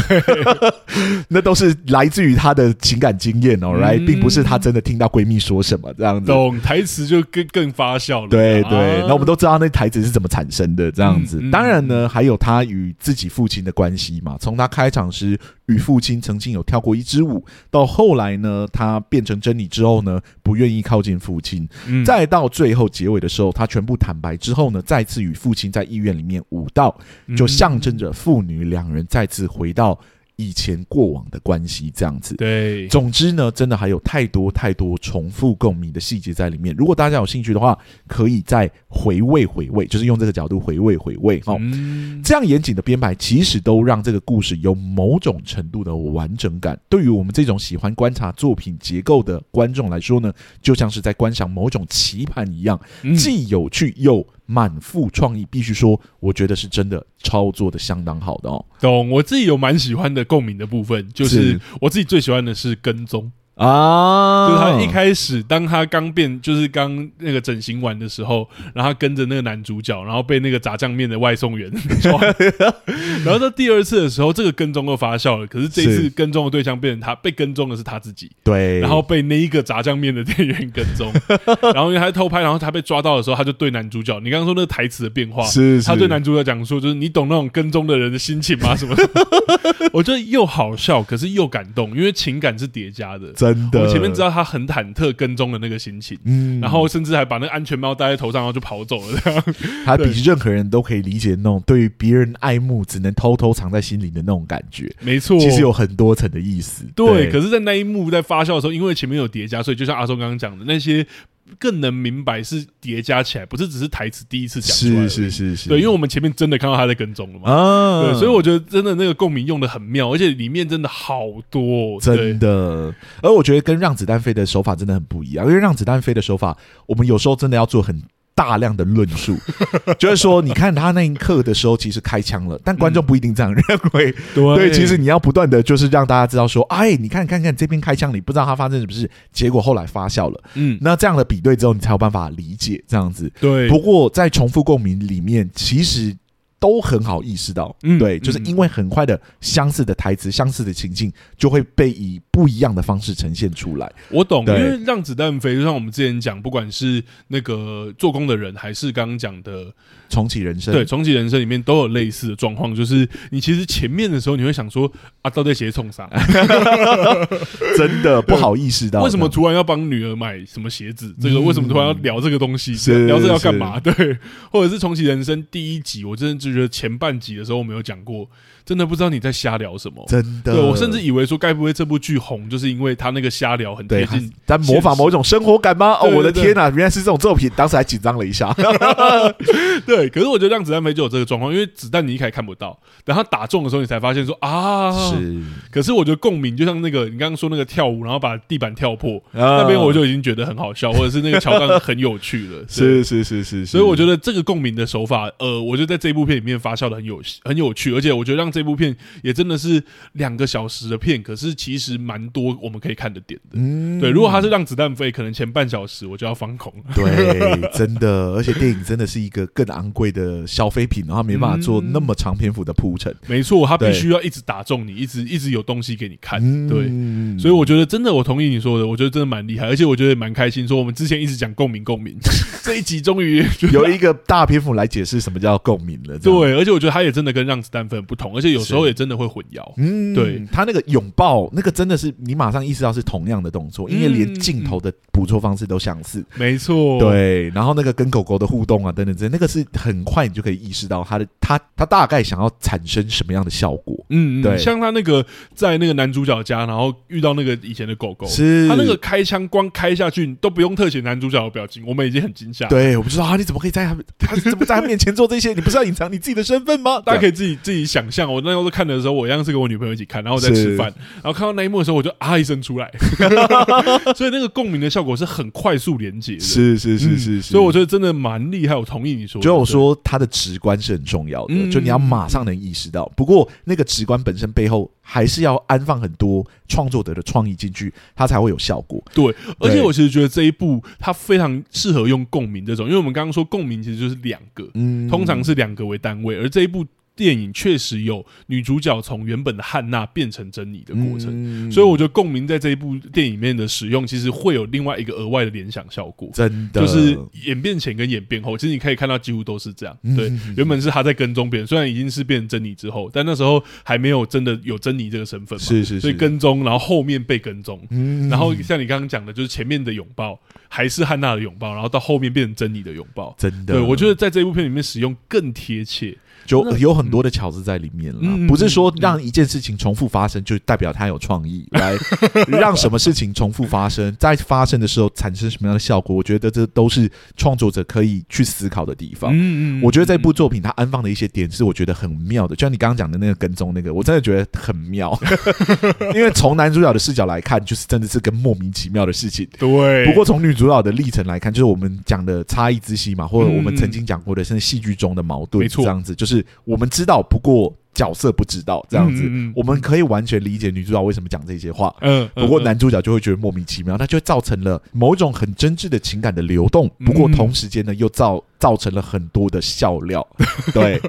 那都是来自于他的情感经验哦，right，并不是他真的听到闺蜜说什么这样子。懂台词就更更发酵了。对对，那我们都知道那台词是怎么产生的这样子。当然呢，还有他与自己父亲的关系嘛。从他开场时与父亲曾经有跳过一支舞，到后来呢，他变成珍妮之后。后呢，不愿意靠近父亲，嗯、再到最后结尾的时候，他全部坦白之后呢，再次与父亲在医院里面舞蹈，就象征着父女两人再次回到。以前过往的关系这样子，对。总之呢，真的还有太多太多重复共鸣的细节在里面。如果大家有兴趣的话，可以再回味回味，就是用这个角度回味回味。哦、嗯，这样严谨的编排，其实都让这个故事有某种程度的完整感。对于我们这种喜欢观察作品结构的观众来说呢，就像是在观赏某种棋盘一样，既有趣又。满腹创意，必须说，我觉得是真的操作的相当好的哦。懂，我自己有蛮喜欢的共鸣的部分，就是我自己最喜欢的是跟踪。啊，就是他一开始，当他刚变，就是刚那个整形完的时候，然后他跟着那个男主角，然后被那个炸酱面的外送员 抓，然后到第二次的时候，这个跟踪又发酵了。可是这一次跟踪的对象变成他，被跟踪的是他自己，对，然后被那一个炸酱面的店员跟踪，然后因为他偷拍，然后他被抓到的时候，他就对男主角，你刚刚说那个台词的变化，是，是，他对男主角讲说，就是你懂那种跟踪的人的心情吗？什么？我觉得又好笑，可是又感动，因为情感是叠加的。真的，我前面知道他很忐忑跟踪的那个心情，嗯，然后甚至还把那个安全帽戴在头上，然后就跑走了。这样，他比任何人都可以理解那种对于别人爱慕只能偷偷藏在心里的那种感觉。没错，其实有很多层的意思。对，可是，在那一幕在发酵的时候，因为前面有叠加，所以就像阿松刚刚讲的那些。更能明白是叠加起来，不是只是台词第一次讲出来。是是是是，对，因为我们前面真的看到他在跟踪了嘛。啊，对，所以我觉得真的那个共鸣用的很妙，而且里面真的好多，真的。而我觉得跟让子弹飞的手法真的很不一样，因为让子弹飞的手法，我们有时候真的要做很。大量的论述，就是说，你看他那一刻的时候，其实开枪了，但观众不一定这样认为。对，对，其实你要不断的就是让大家知道说，哎，你看，看看这边开枪，你不知道他发生什么事，结果后来发酵了。嗯，那这样的比对之后，你才有办法理解这样子。对，不过在重复共鸣里面，其实。都很好意识到，嗯，对，就是因为很快的相似的台词、相似的情境，就会被以不一样的方式呈现出来。我懂，因为让子弹飞，就像我们之前讲，不管是那个做工的人，还是刚刚讲的重启人生，对，重启人生里面都有类似的状况，就是你其实前面的时候你会想说啊，到底鞋冲啥？真的不好意识到，为什么突然要帮女儿买什么鞋子？这个为什么突然要聊这个东西？聊这个要干嘛？对，或者是重启人生第一集，我真的就。觉得前半集的时候我们有讲过，真的不知道你在瞎聊什么。真的，对，我甚至以为说，该不会这部剧红，就是因为他那个瞎聊很贴近，但模仿某一种生活感吗？哦，我的天哪，原来是这种作品，当时还紧张了一下。对，可是我觉得让子弹飞就有这个状况，因为子弹你一开始看不到，等他打中的时候，你才发现说啊，是。可是我觉得共鸣就像那个你刚刚说那个跳舞，然后把地板跳破，那边我就已经觉得很好笑，或者是那个桥段很有趣了。是是是是，所以我觉得这个共鸣的手法，呃，我觉得在这部片里里面发酵的很有很有趣，而且我觉得让这部片也真的是两个小时的片，可是其实蛮多我们可以看的点的。嗯，对，如果他是让子弹飞，可能前半小时我就要放空了。对，真的，而且电影真的是一个更昂贵的消费品，然后没办法做那么长篇幅的铺陈。没错，他必须要一直打中你，一直一直有东西给你看。对，所以我觉得真的，我同意你说的，我觉得真的蛮厉害，而且我觉得蛮开心。说我们之前一直讲共鸣，共鸣，这一集终于有一个大篇幅来解释什么叫共鸣了。对，而且我觉得他也真的跟让子弹飞很不同，而且有时候也真的会混淆。嗯，对他那个拥抱，那个真的是你马上意识到是同样的动作，因为连镜头的捕捉方式都相似。没错，对。然后那个跟狗狗的互动啊，等等，这那个是很快你就可以意识到他的他他大概想要产生什么样的效果。嗯，对。像他那个在那个男主角家，然后遇到那个以前的狗狗，是他那个开枪光开下去都不用特写男主角的表情，我们已经很惊吓。对，我不知道啊，你怎么可以在他他怎么在他面前做这些？你不是要隐藏你自己的身份吗？大家可以自己自己想象。我那时候看的时候，我一样是跟我女朋友一起看，然后我在吃饭，然后看到那一幕的时候，我就啊一声出来。所以那个共鸣的效果是很快速连接的。是是是是是。所以我觉得真的蛮厉害。我同意你说，就我说他的直观是很重要的，就你要马上能意识到。不过那个直观本身背后还是要安放很多创作者的创意进去，它才会有效果。对，而且我其实觉得这一部它非常适合用共鸣这种，因为我们刚刚说共鸣其实就是两个，嗯，通常是两个为单位，而这一部。电影确实有女主角从原本的汉娜变成珍妮的过程，嗯、所以我觉得共鸣在这一部电影里面的使用，其实会有另外一个额外的联想效果。真的，就是演变前跟演变后，其实你可以看到几乎都是这样。嗯、对，原本是他在跟踪别人，虽然已经是变成珍妮之后，但那时候还没有真的有珍妮这个身份嘛。是是是，所以跟踪，然后后面被跟踪，嗯、然后像你刚刚讲的，就是前面的拥抱还是汉娜的拥抱，然后到后面变成珍妮的拥抱。真的，对，我觉得在这一部片里面使用更贴切。就有很多的巧思在里面了，嗯、不是说让一件事情重复发生就代表他有创意，来让什么事情重复发生，在发生的时候产生什么样的效果？我觉得这都是创作者可以去思考的地方。嗯嗯，我觉得这部作品它安放的一些点是我觉得很妙的，就像你刚刚讲的那个跟踪那个，我真的觉得很妙，因为从男主角的视角来看，就是真的是个莫名其妙的事情。对，不过从女主角的历程来看，就是我们讲的差异之息嘛，或者我们曾经讲过的，甚至戏剧中的矛盾，没错这样子就是。是我们知道，不过角色不知道这样子，嗯嗯嗯，我们可以完全理解女主角为什么讲这些话。嗯，不过男主角就会觉得莫名其妙，那就造成了某种很真挚的情感的流动。不过同时间呢，又造。造成了很多的笑料，对，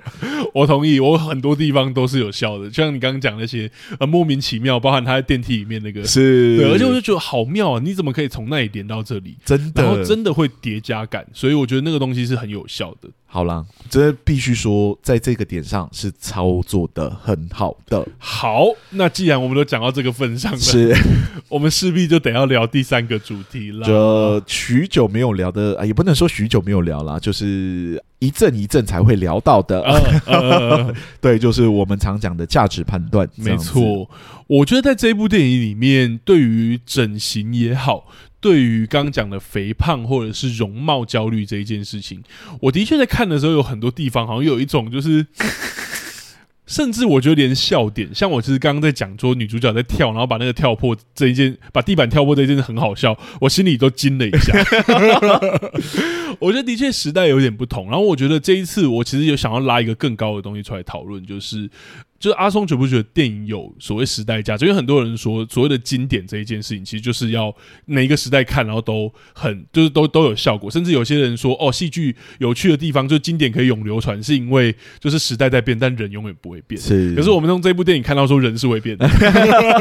我同意，我很多地方都是有笑的，就像你刚刚讲那些呃莫名其妙，包含他在电梯里面那个是，对，而且我就觉得好妙啊，你怎么可以从那里连到这里？真的，然后真的会叠加感，所以我觉得那个东西是很有效的。好啦，这必须说，在这个点上是操作的很好的。好，那既然我们都讲到这个份上了，是，我们势必就得要聊第三个主题了。这许久没有聊的啊，也不能说许久没有聊啦，就是。是一阵一阵才会聊到的，呃呃、对，就是我们常讲的价值判断。没错，我觉得在这部电影里面，对于整形也好，对于刚刚讲的肥胖或者是容貌焦虑这一件事情，我的确在看的时候，有很多地方好像有一种就是。甚至我觉得连笑点，像我其实刚刚在讲说女主角在跳，然后把那个跳破这一件，把地板跳破这一件很好笑，我心里都惊了一下。我觉得的确时代有点不同，然后我觉得这一次我其实有想要拉一个更高的东西出来讨论，就是。就是阿松觉不觉得电影有所谓时代价值？因为很多人说所谓的经典这一件事情，其实就是要每一个时代看，然后都很就是都都有效果。甚至有些人说，哦，戏剧有趣的地方就是经典可以永流传，是因为就是时代在变，但人永远不会变。是，可是我们从这部电影看到说人是会变的。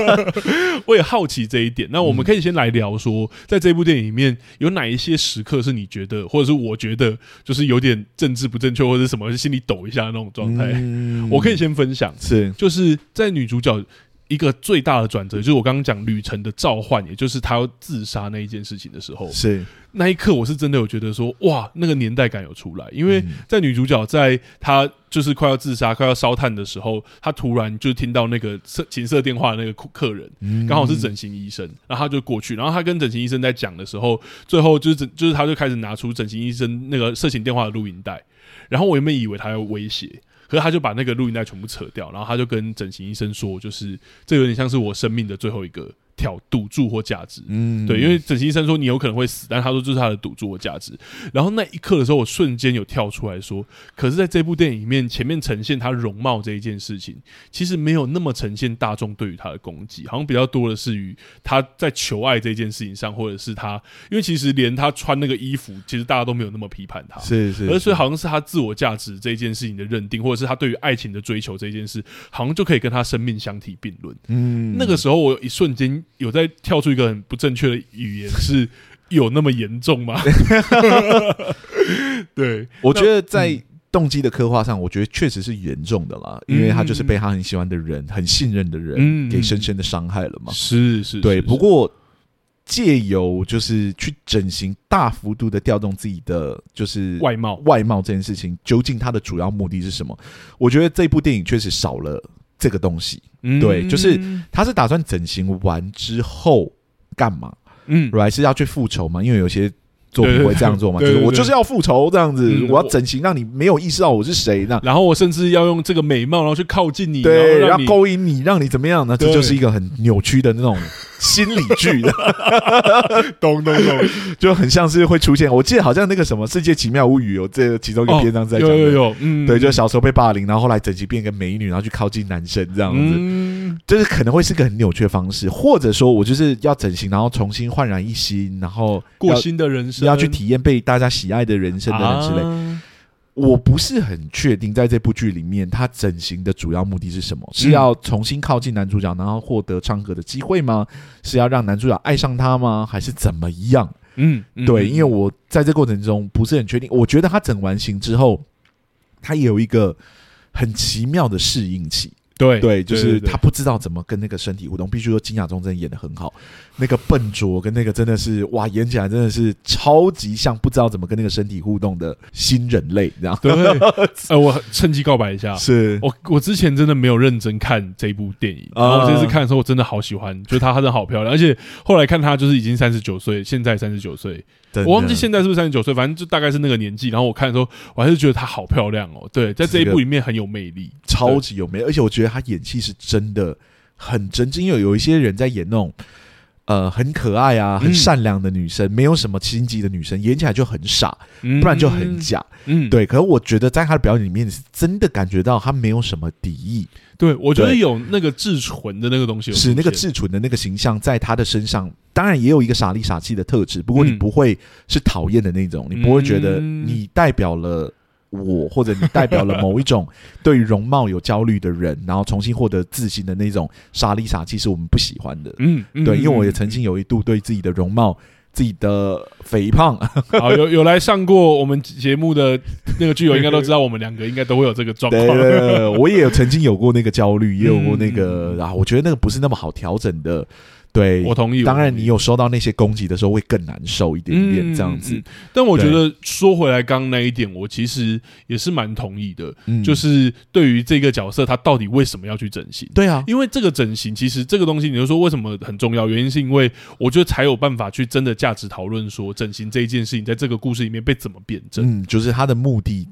我也好奇这一点。那我们可以先来聊说，在这部电影里面有哪一些时刻是你觉得，或者是我觉得，就是有点政治不正确或者什么，心里抖一下的那种状态。嗯、我可以先分享。是，就是在女主角一个最大的转折，就是我刚刚讲旅程的召唤，也就是她要自杀那一件事情的时候，是。那一刻，我是真的有觉得说，哇，那个年代感有出来，因为在女主角在她就是快要自杀、快要烧炭的时候，她突然就听到那个色情色电话的那个客人，刚好是整形医生，然后她就过去，然后她跟整形医生在讲的时候，最后就是整就是她就开始拿出整形医生那个色情电话的录音带，然后我原本以为她要威胁。可是他就把那个录音带全部扯掉，然后他就跟整形医生说，就是这有点像是我生命的最后一个挑赌注或价值，嗯，对，因为整形医生说你有可能会死，但他说这是他的赌注或价值。然后那一刻的时候，我瞬间有跳出来说，可是在这部电影里面，前面呈现他容貌这一件事情，其实没有那么呈现大众对于他的攻击，好像比较多的是于他在求爱这件事情上，或者是他，因为其实连他穿那个衣服，其实大家都没有那么批判他，是是，是，而所以好像是他自我价值这件事情的认定，或者是他对于爱情的追求这件事，好像就可以跟他生命相提并论。嗯，那个时候我一瞬间。有在跳出一个很不正确的语言，是 有那么严重吗？对，我觉得在动机的刻画上，我觉得确实是严重的啦，因为他就是被他很喜欢的人、很信任的人给深深的伤害了嘛。是是，对。不过借由就是去整形，大幅度的调动自己的就是外貌，外貌这件事情，究竟他的主要目的是什么？我觉得这部电影确实少了。这个东西，嗯、对，就是他是打算整形完之后干嘛？嗯，还是要去复仇吗？因为有些作品会这样做嘛，就是我就是要复仇这样子，嗯、我要整形让你没有意识到我是谁，那然后我甚至要用这个美貌然后去靠近你，对，然后勾引你，让你怎么样呢？这就是一个很扭曲的那种。心理剧的，咚咚咚，就很像是会出现。我记得好像那个什么《世界奇妙物语》有这其中一个篇章在讲，有有有，嗯，对，就小时候被霸凌，然后后来整形变个美女，然后去靠近男生这样子，嗯，就是可能会是个很扭曲的方式，或者说我就是要整形，然后重新焕然一新，然后过新的人生，要去体验被大家喜爱的人生等等之类。我不是很确定，在这部剧里面，他整形的主要目的是什么？是要重新靠近男主角，然后获得唱歌的机会吗？是要让男主角爱上他吗？还是怎么样？嗯，对，因为我在这过程中不是很确定。我觉得他整完形之后，他有一个很奇妙的适应期。对对，就是他不知道怎么跟那个身体互动。必须说，金雅中真的演的很好，那个笨拙跟那个真的是哇，演起来真的是超级像不知道怎么跟那个身体互动的新人类，这样。对，呃，我趁机告白一下，是我我之前真的没有认真看这部电影，然后我这次看的时候，我真的好喜欢，就是她真的好漂亮，而且后来看她就是已经三十九岁，现在三十九岁。我忘记现在是不是三十九岁，反正就大概是那个年纪。然后我看的时候，我还是觉得她好漂亮哦。对，在这一部里面很有魅力，超级有魅力。而且我觉得她演戏是真的很真挚，因为有一些人在演那种呃很可爱啊、很善良的女生，没有什么心机的女生，演起来就很傻，不然就很假。嗯，对。可是我觉得在她的表演里面，是真的感觉到她没有什么敌意。对，我觉得有那个至纯的那个东西，是那个至纯的那个形象，在她的身上。当然也有一个傻里傻气的特质，不过你不会是讨厌的那种，嗯、你不会觉得你代表了我，或者你代表了某一种对于容貌有焦虑的人，然后重新获得自信的那种傻里傻气，是我们不喜欢的。嗯，嗯对，因为我也曾经有一度对自己的容貌、自己的肥胖，好有有来上过我们节目的那个剧友，应该都知道，我们两个应该都会有这个状况。对，我也有曾经有过那个焦虑，也有过那个，然后我觉得那个不是那么好调整的。对，我同意。当然，你有收到那些攻击的时候，会更难受一点点，这样子。嗯嗯、但我觉得说回来，刚刚那一点，我其实也是蛮同意的。嗯、就是对于这个角色，他到底为什么要去整形？对啊，因为这个整形，其实这个东西，你就说为什么很重要？原因是因为我觉得才有办法去真的价值讨论，说整形这一件事情，在这个故事里面被怎么辩证？嗯，就是他的目的。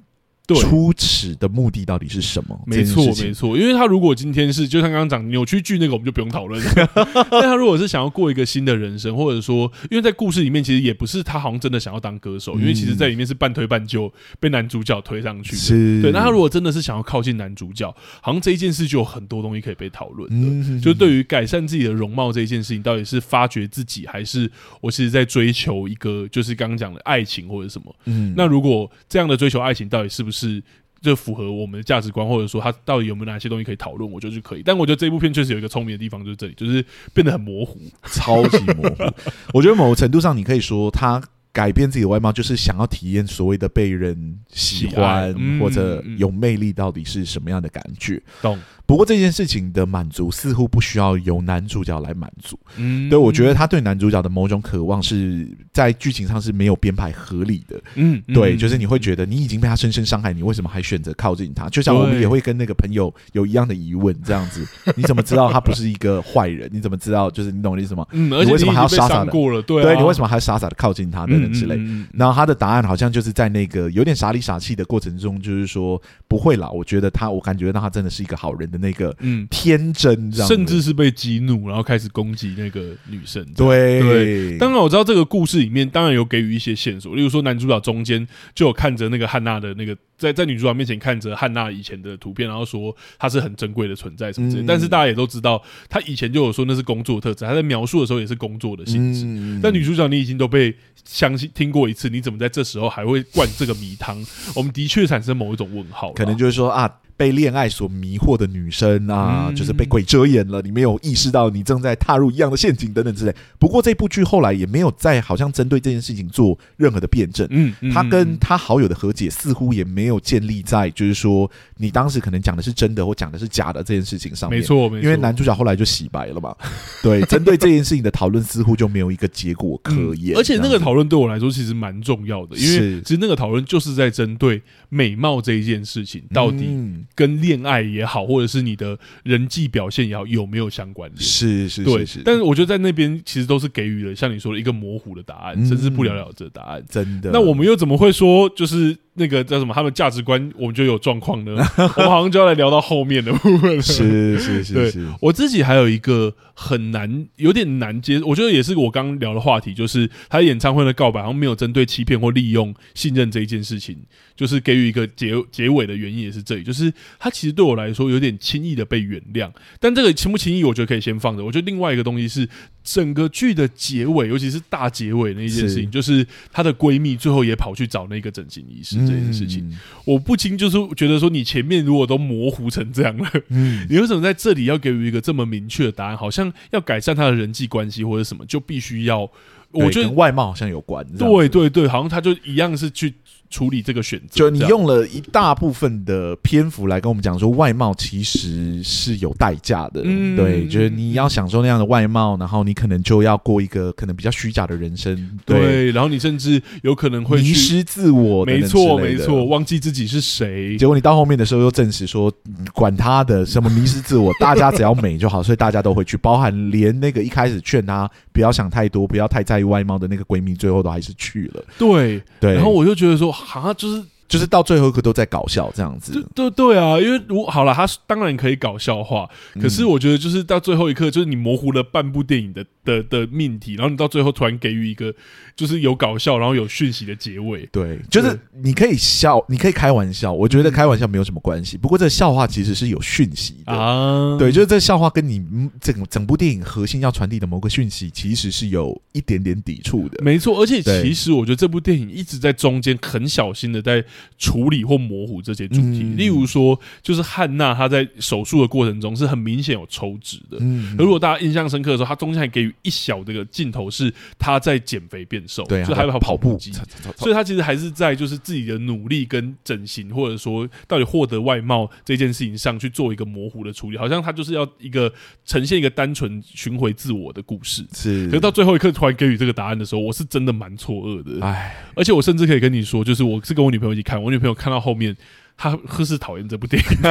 初始的目的到底是什么？没错，没错，因为他如果今天是就像刚刚讲扭曲剧那个，我们就不用讨论了。但他如果是想要过一个新的人生，或者说，因为在故事里面其实也不是他好像真的想要当歌手，因为其实在里面是半推半就被男主角推上去的。对，那他如果真的是想要靠近男主角，好像这一件事就有很多东西可以被讨论的。就对于改善自己的容貌这一件事情，到底是发掘自己，还是我其实在追求一个就是刚刚讲的爱情或者什么？嗯，那如果这样的追求爱情，到底是不是？是就符合我们的价值观，或者说他到底有没有哪些东西可以讨论，我觉得是可以。但我觉得这部片确实有一个聪明的地方，就是这里，就是变得很模糊，超级模糊。我觉得某个程度上，你可以说他改变自己的外貌，就是想要体验所谓的被人喜欢或者有魅力到底是什么样的感觉。懂。不过这件事情的满足似乎不需要由男主角来满足。嗯，对，我觉得他对男主角的某种渴望是在剧情上是没有编排合理的。嗯，对，就是你会觉得你已经被他深深伤害，你为什么还选择靠近他？就像我们也会跟那个朋友有一样的疑问，这样子，你怎么知道他不是一个坏人？你怎么知道？就是你懂我的意思吗？嗯，而且你为什么还要傻傻的过了？对，你为什么还要傻傻的靠近他？等等等之类。嗯嗯、然后他的答案好像就是在那个有点傻里傻气的过程中，就是说不会啦，我觉得他，我感觉到他真的是一个好人的那个嗯天真，甚至是被激怒，然后开始攻击那个女生。对对，当然我知道这个故事里面当然有给予一些线索，例如说男主角中间就有看着那个汉娜的那个。在在女主角面前看着汉娜以前的图片，然后说她是很珍贵的存在什么之类，嗯、但是大家也都知道，她以前就有说那是工作特质，她在描述的时候也是工作的性质。嗯、但女主角你已经都被相信听过一次，你怎么在这时候还会灌这个迷汤？我们的确产生某一种问号，可能就是说啊。被恋爱所迷惑的女生啊，嗯、就是被鬼遮眼了，你没有意识到你正在踏入一样的陷阱等等之类。不过这部剧后来也没有再好像针对这件事情做任何的辩证。嗯，嗯他跟他好友的和解似乎也没有建立在就是说你当时可能讲的是真的或讲的是假的这件事情上面。没错，没错。因为男主角后来就洗白了嘛。对，针对这件事情的讨论似乎就没有一个结果可言。嗯、而且那个讨论对我来说其实蛮重要的，因为其实那个讨论就是在针对美貌这一件事情到底跟恋爱也好，或者是你的人际表现也好，有没有相关联？是是是是。但是我觉得在那边其实都是给予了像你说的一个模糊的答案，甚至不了了之的答案。真的。那我们又怎么会说就是？那个叫什么？他们价值观，我们就有状况呢。我们好像就要来聊到后面的部分了。是是 是是。我自己还有一个很难，有点难接。我觉得也是我刚刚聊的话题，就是他演唱会的告白，好像没有针对欺骗或利用信任这一件事情，就是给予一个结 结尾的原因也是这里，就是他其实对我来说有点轻易的被原谅。但这个轻不轻易，我觉得可以先放着。我觉得另外一个东西是整个剧的结尾，尤其是大结尾那一件事情，就是她的闺蜜最后也跑去找那个整形医师。这件事情，嗯、我不禁就是觉得说，你前面如果都模糊成这样了，嗯，你为什么在这里要给予一个这么明确的答案？好像要改善他的人际关系或者什么，就必须要，我觉得外貌好像有关，对对对，好像他就一样是去。处理这个选择，就你用了一大部分的篇幅来跟我们讲说，外貌其实是有代价的。嗯，对，就是你要享受那样的外貌，然后你可能就要过一个可能比较虚假的人生。对，对，然后你甚至有可能会迷失自我的。没错，没错，忘记自己是谁。结果你到后面的时候又证实说，管他的什么迷失自我，大家只要美就好，所以大家都会去，包含连那个一开始劝他不要想太多，不要太在意外貌的那个闺蜜，最后都还是去了。对，对，然后我就觉得说。好像就是。就是到最后一刻都在搞笑这样子，对对对啊，因为如好了，他当然可以搞笑化，可是我觉得就是到最后一刻，就是你模糊了半部电影的的的命题，然后你到最后突然给予一个就是有搞笑，然后有讯息的结尾。对，就是你可以笑，你可以开玩笑，我觉得开玩笑没有什么关系。不过这个笑话其实是有讯息的啊，对，就是这笑话跟你整整部电影核心要传递的某个讯息，其实是有一点点抵触的。没错，而且其实我觉得这部电影一直在中间很小心的在。处理或模糊这些主题，例如说，就是汉娜她在手术的过程中是很明显有抽脂的。嗯，如果大家印象深刻的时候，她中间还给予一小这个镜头，是她在减肥变瘦，对，就还有跑步机，所以她其实还是在就是自己的努力跟整形，或者说到底获得外貌这件事情上去做一个模糊的处理，好像她就是要一个呈现一个单纯寻回自我的故事。是，可是到最后一刻突然给予这个答案的时候，我是真的蛮错愕的。哎，而且我甚至可以跟你说，就是我是跟我女朋友一起看，我女朋友看到后面，她呵是讨厌这部电影。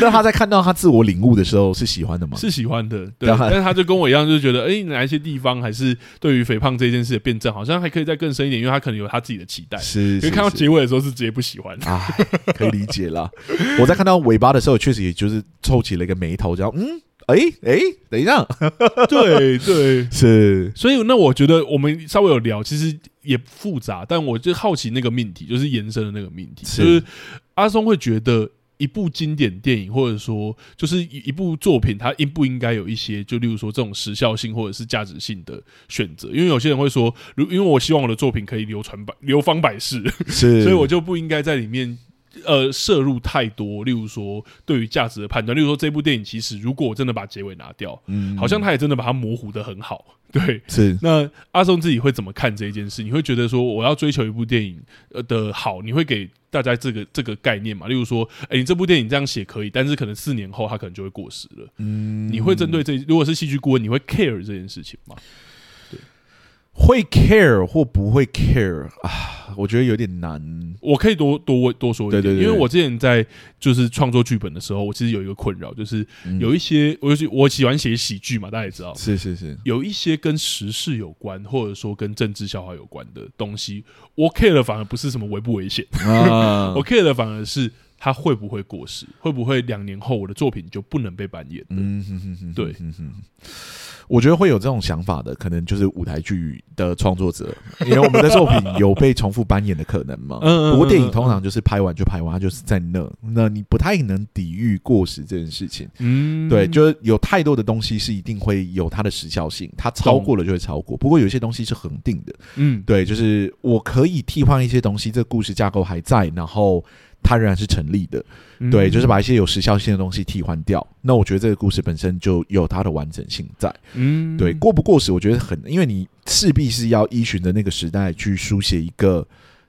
那她在看到她自我领悟的时候，是喜欢的吗？是喜欢的，对。但是她就跟我一样，就觉得，哎、欸，哪一些地方还是对于肥胖这件事的辩证，好像还可以再更深一点，因为她可能有她自己的期待。是，因为看到结尾的时候，是直接不喜欢啊，可以理解啦。我在看到尾巴的时候，确实也就是皱起了一个眉头，这样，嗯。哎哎、等一下，对 对。是，所以那我觉得我们稍微有聊，其实也复杂，但我就好奇那个命题，就是延伸的那个命题，是。就是阿松会觉得一部经典电影，或者说就是一一部作品，它应不应该有一些，就例如说这种时效性或者是价值性的选择？因为有些人会说，如因为我希望我的作品可以流传百流芳百世，是，所以我就不应该在里面。呃，摄入太多，例如说对于价值的判断，例如说这部电影其实如果我真的把结尾拿掉，嗯，好像他也真的把它模糊的很好，对，是。那阿松自己会怎么看这一件事？你会觉得说我要追求一部电影呃的好，你会给大家这个这个概念嘛？例如说，哎、欸，你这部电影这样写可以，但是可能四年后它可能就会过时了，嗯，你会针对这如果是戏剧顾问，你会 care 这件事情吗？会 care 或不会 care 啊？我觉得有点难。我可以多多多说一点，对对对。对，因为我之前在就是创作剧本的时候，我其实有一个困扰，就是有一些，我、嗯、我喜欢写喜剧嘛，大家也知道，是是是，有一些跟时事有关，或者说跟政治笑话有关的东西，我 care 的反而不是什么危不危险，啊、我 care 的反而是它会不会过时，会不会两年后我的作品就不能被扮演？嗯哼哼哼，对。嗯哼我觉得会有这种想法的，可能就是舞台剧的创作者，因为我们的作品有被重复扮演的可能嘛。嗯，不过电影通常就是拍完就拍完，它就是在那，那你不太能抵御过时这件事情。嗯，对，就是有太多的东西是一定会有它的时效性，它超过了就会超过。不过有些东西是恒定的。嗯，对，就是我可以替换一些东西，这个故事架构还在，然后。它仍然是成立的，对，就是把一些有时效性的东西替换掉。那我觉得这个故事本身就有它的完整性在，嗯，对，过不过时，我觉得很，因为你势必是要依循着那个时代去书写一个。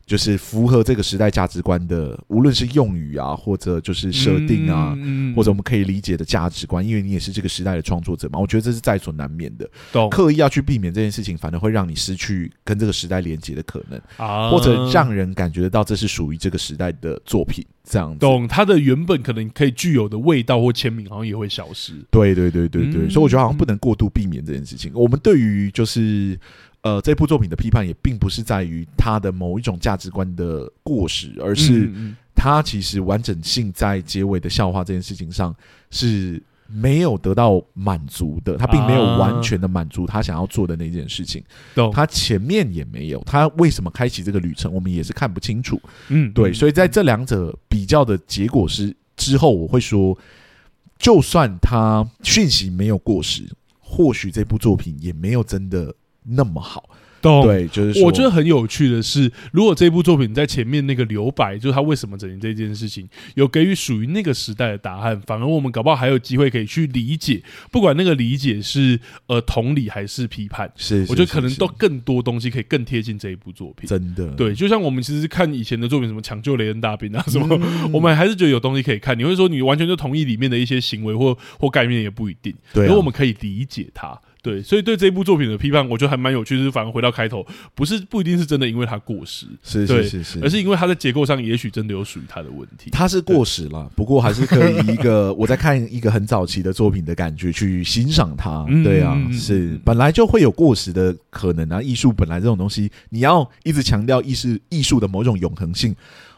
就是符合这个时代价值观的，无论是用语啊，或者就是设定啊，或者我们可以理解的价值观，因为你也是这个时代的创作者嘛，我觉得这是在所难免的。懂刻意要去避免这件事情，反而会让你失去跟这个时代连接的可能，啊、或者让人感觉得到这是属于这个时代的作品。这样子，懂它的原本可能可以具有的味道或签名，好像也会消失。对对对对对，嗯、所以我觉得好像不能过度避免这件事情。我们对于就是。呃，这部作品的批判也并不是在于它的某一种价值观的过时，而是它其实完整性在结尾的笑话这件事情上是没有得到满足的，他并没有完全的满足他想要做的那件事情。他前面也没有，他为什么开启这个旅程，我们也是看不清楚。嗯，对，所以在这两者比较的结果是之后，我会说，就算他讯息没有过时，或许这部作品也没有真的。那么好。对，就是我觉得很有趣的是，如果这部作品在前面那个留白，就是他为什么整形这件事情，有给予属于那个时代的答案，反而我们搞不好还有机会可以去理解，不管那个理解是呃同理还是批判，是，我觉得可能都更多东西可以更贴近这一部作品。真的，对，就像我们其实看以前的作品，什么抢救雷恩大兵啊，什么，嗯、我们还是觉得有东西可以看。你会说你完全就同意里面的一些行为或或概念也不一定，对、啊，如果我们可以理解它。对，所以对这部作品的批判，我觉得还蛮有趣。就是反而回到开头，不是不一定是真的，因为它过时，是是是是，而是因为它在结构上，也许真的有属于它的问题。它是过时了，不过还是可以一个 我在看一个很早期的作品的感觉去欣赏它。对啊，是本来就会有过时的可能啊。艺术本来这种东西，你要一直强调艺术艺术的某种永恒性，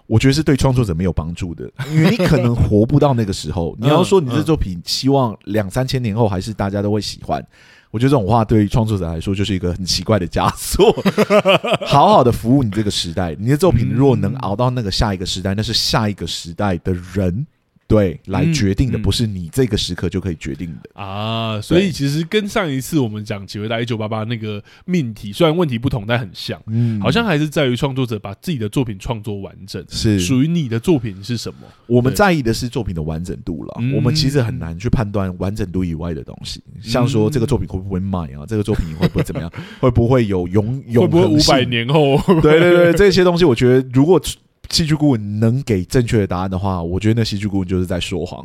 我觉得是对创作者没有帮助的，因为你可能活不到那个时候。你要说你这作品希望两三千年后还是大家都会喜欢。我觉得这种话对于创作者来说就是一个很奇怪的枷锁。好好的服务你这个时代，你的作品若能熬到那个下一个时代，那是下一个时代的人。对，来决定的不是你这个时刻就可以决定的、嗯。嗯、啊，所以其实跟上一次我们讲《几回答一九八八》那个命题，虽然问题不同，但很像，嗯，好像还是在于创作者把自己的作品创作完整，是。属于你的作品是什么？我们在意的是作品的完整度了，我们其实很难去判断完整度以外的东西，嗯、像说这个作品会不会卖啊，这个作品会不会怎么样，会不会有永永 会不会五百年后？对对对，这些东西我觉得如果。戏剧顾问能给正确的答案的话，我觉得那戏剧顾问就是在说谎。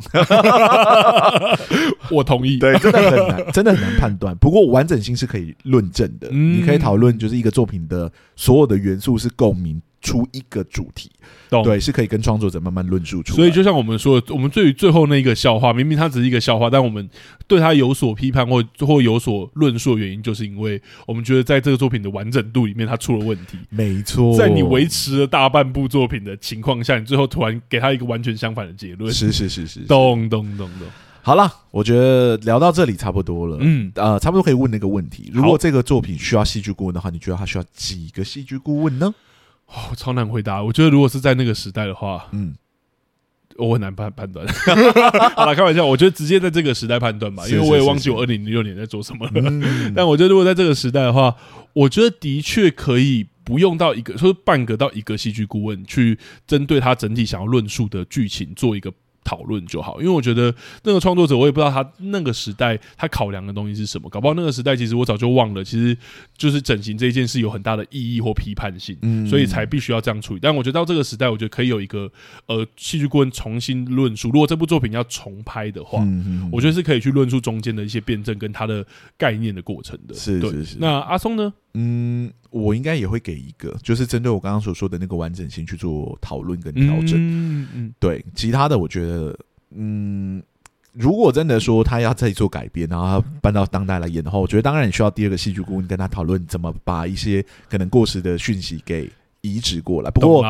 我同意，对，真的很难，真的很难判断。不过完整性是可以论证的，嗯、你可以讨论，就是一个作品的所有的元素是共鸣。出一个主题，懂对，是可以跟创作者慢慢论述出来。所以就像我们说的，我们对于最后那一个笑话，明明它只是一个笑话，但我们对它有所批判或或有所论述的原因，就是因为我们觉得在这个作品的完整度里面，它出了问题。没错，在你维持了大半部作品的情况下，你最后突然给他一个完全相反的结论。是是是是，咚咚咚咚。好了，我觉得聊到这里差不多了。嗯，呃，差不多可以问那个问题：如果这个作品需要戏剧顾问的话，你觉得他需要几个戏剧顾问呢？哦，超难回答。我觉得如果是在那个时代的话，嗯，我很难判判断。好了，开玩笑，我觉得直接在这个时代判断吧，因为我也忘记我二零零六年在做什么了。嗯、但我觉得如果在这个时代的话，我觉得的确可以不用到一个，说半个到一个戏剧顾问去针对他整体想要论述的剧情做一个。讨论就好，因为我觉得那个创作者，我也不知道他那个时代他考量的东西是什么，搞不好那个时代其实我早就忘了，其实就是整形这一件事有很大的意义或批判性，嗯，所以才必须要这样处理。但我觉得到这个时代，我觉得可以有一个呃戏剧顾问重新论述，如果这部作品要重拍的话，我觉得是可以去论述中间的一些辩证跟他的概念的过程的。是是是。那阿松呢？嗯，我应该也会给一个，就是针对我刚刚所说的那个完整性去做讨论跟调整。嗯嗯，对，其他的我觉得，嗯，如果真的说他要再做改编，然后他搬到当代来演的话，我觉得当然你需要第二个戏剧顾问跟他讨论怎么把一些可能过时的讯息给移植过来。不过，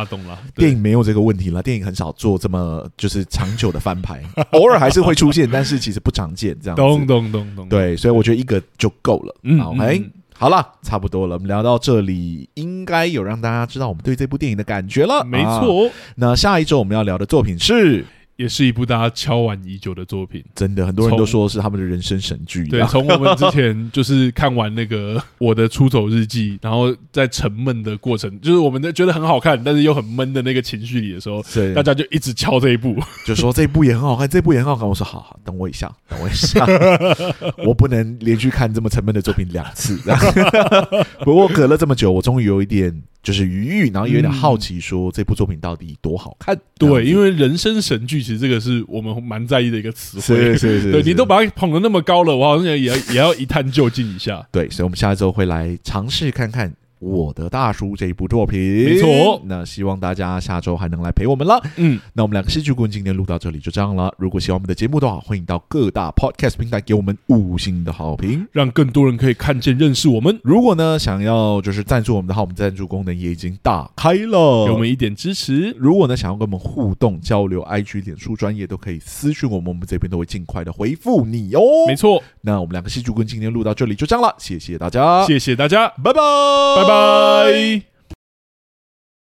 电影没有这个问题了，电影很少做这么就是长久的翻拍，偶尔还是会出现，但是其实不常见。这样，咚咚咚咚，对，所以我觉得一个就够了。嗯，OK。好了，差不多了。我们聊到这里，应该有让大家知道我们对这部电影的感觉了。没错，那下一周我们要聊的作品是。也是一部大家敲碗已久的作品，真的很多人都说是他们的人生神剧。对，从我们之前就是看完那个《我的出走日记》，然后在沉闷的过程，就是我们在觉得很好看，但是又很闷的那个情绪里的时候，对，大家就一直敲这一部，就说这一 部也很好看，这一部也很好看。我说好好，等我一下，等我一下，我不能连续看这么沉闷的作品两次。不过隔了这么久，我终于有一点。就是余欲，然后有点好奇，说这部作品到底多好看？对，因为人生神剧其实这个是我们蛮在意的一个词汇。是是是，对你都把它捧得那么高了，我好像也也也要一探究竟一下。对，所以我们下一周会来尝试看看。我的大叔这一部作品，没错。那希望大家下周还能来陪我们了。嗯，那我们两个戏剧顾问今天录到这里就这样了。如果喜欢我们的节目的话，欢迎到各大 podcast 平台给我们五星的好评，让更多人可以看见认识我们。如果呢想要就是赞助我们的话，我们赞助功能也已经打开了，给我们一点支持。如果呢想要跟我们互动交流，IG、脸书专业都可以私讯我们，我们这边都会尽快的回复你哦。没错。那我们两个戏剧顾问今天录到这里就这样了，谢谢大家，谢谢大家，拜拜，拜拜。Bye bye.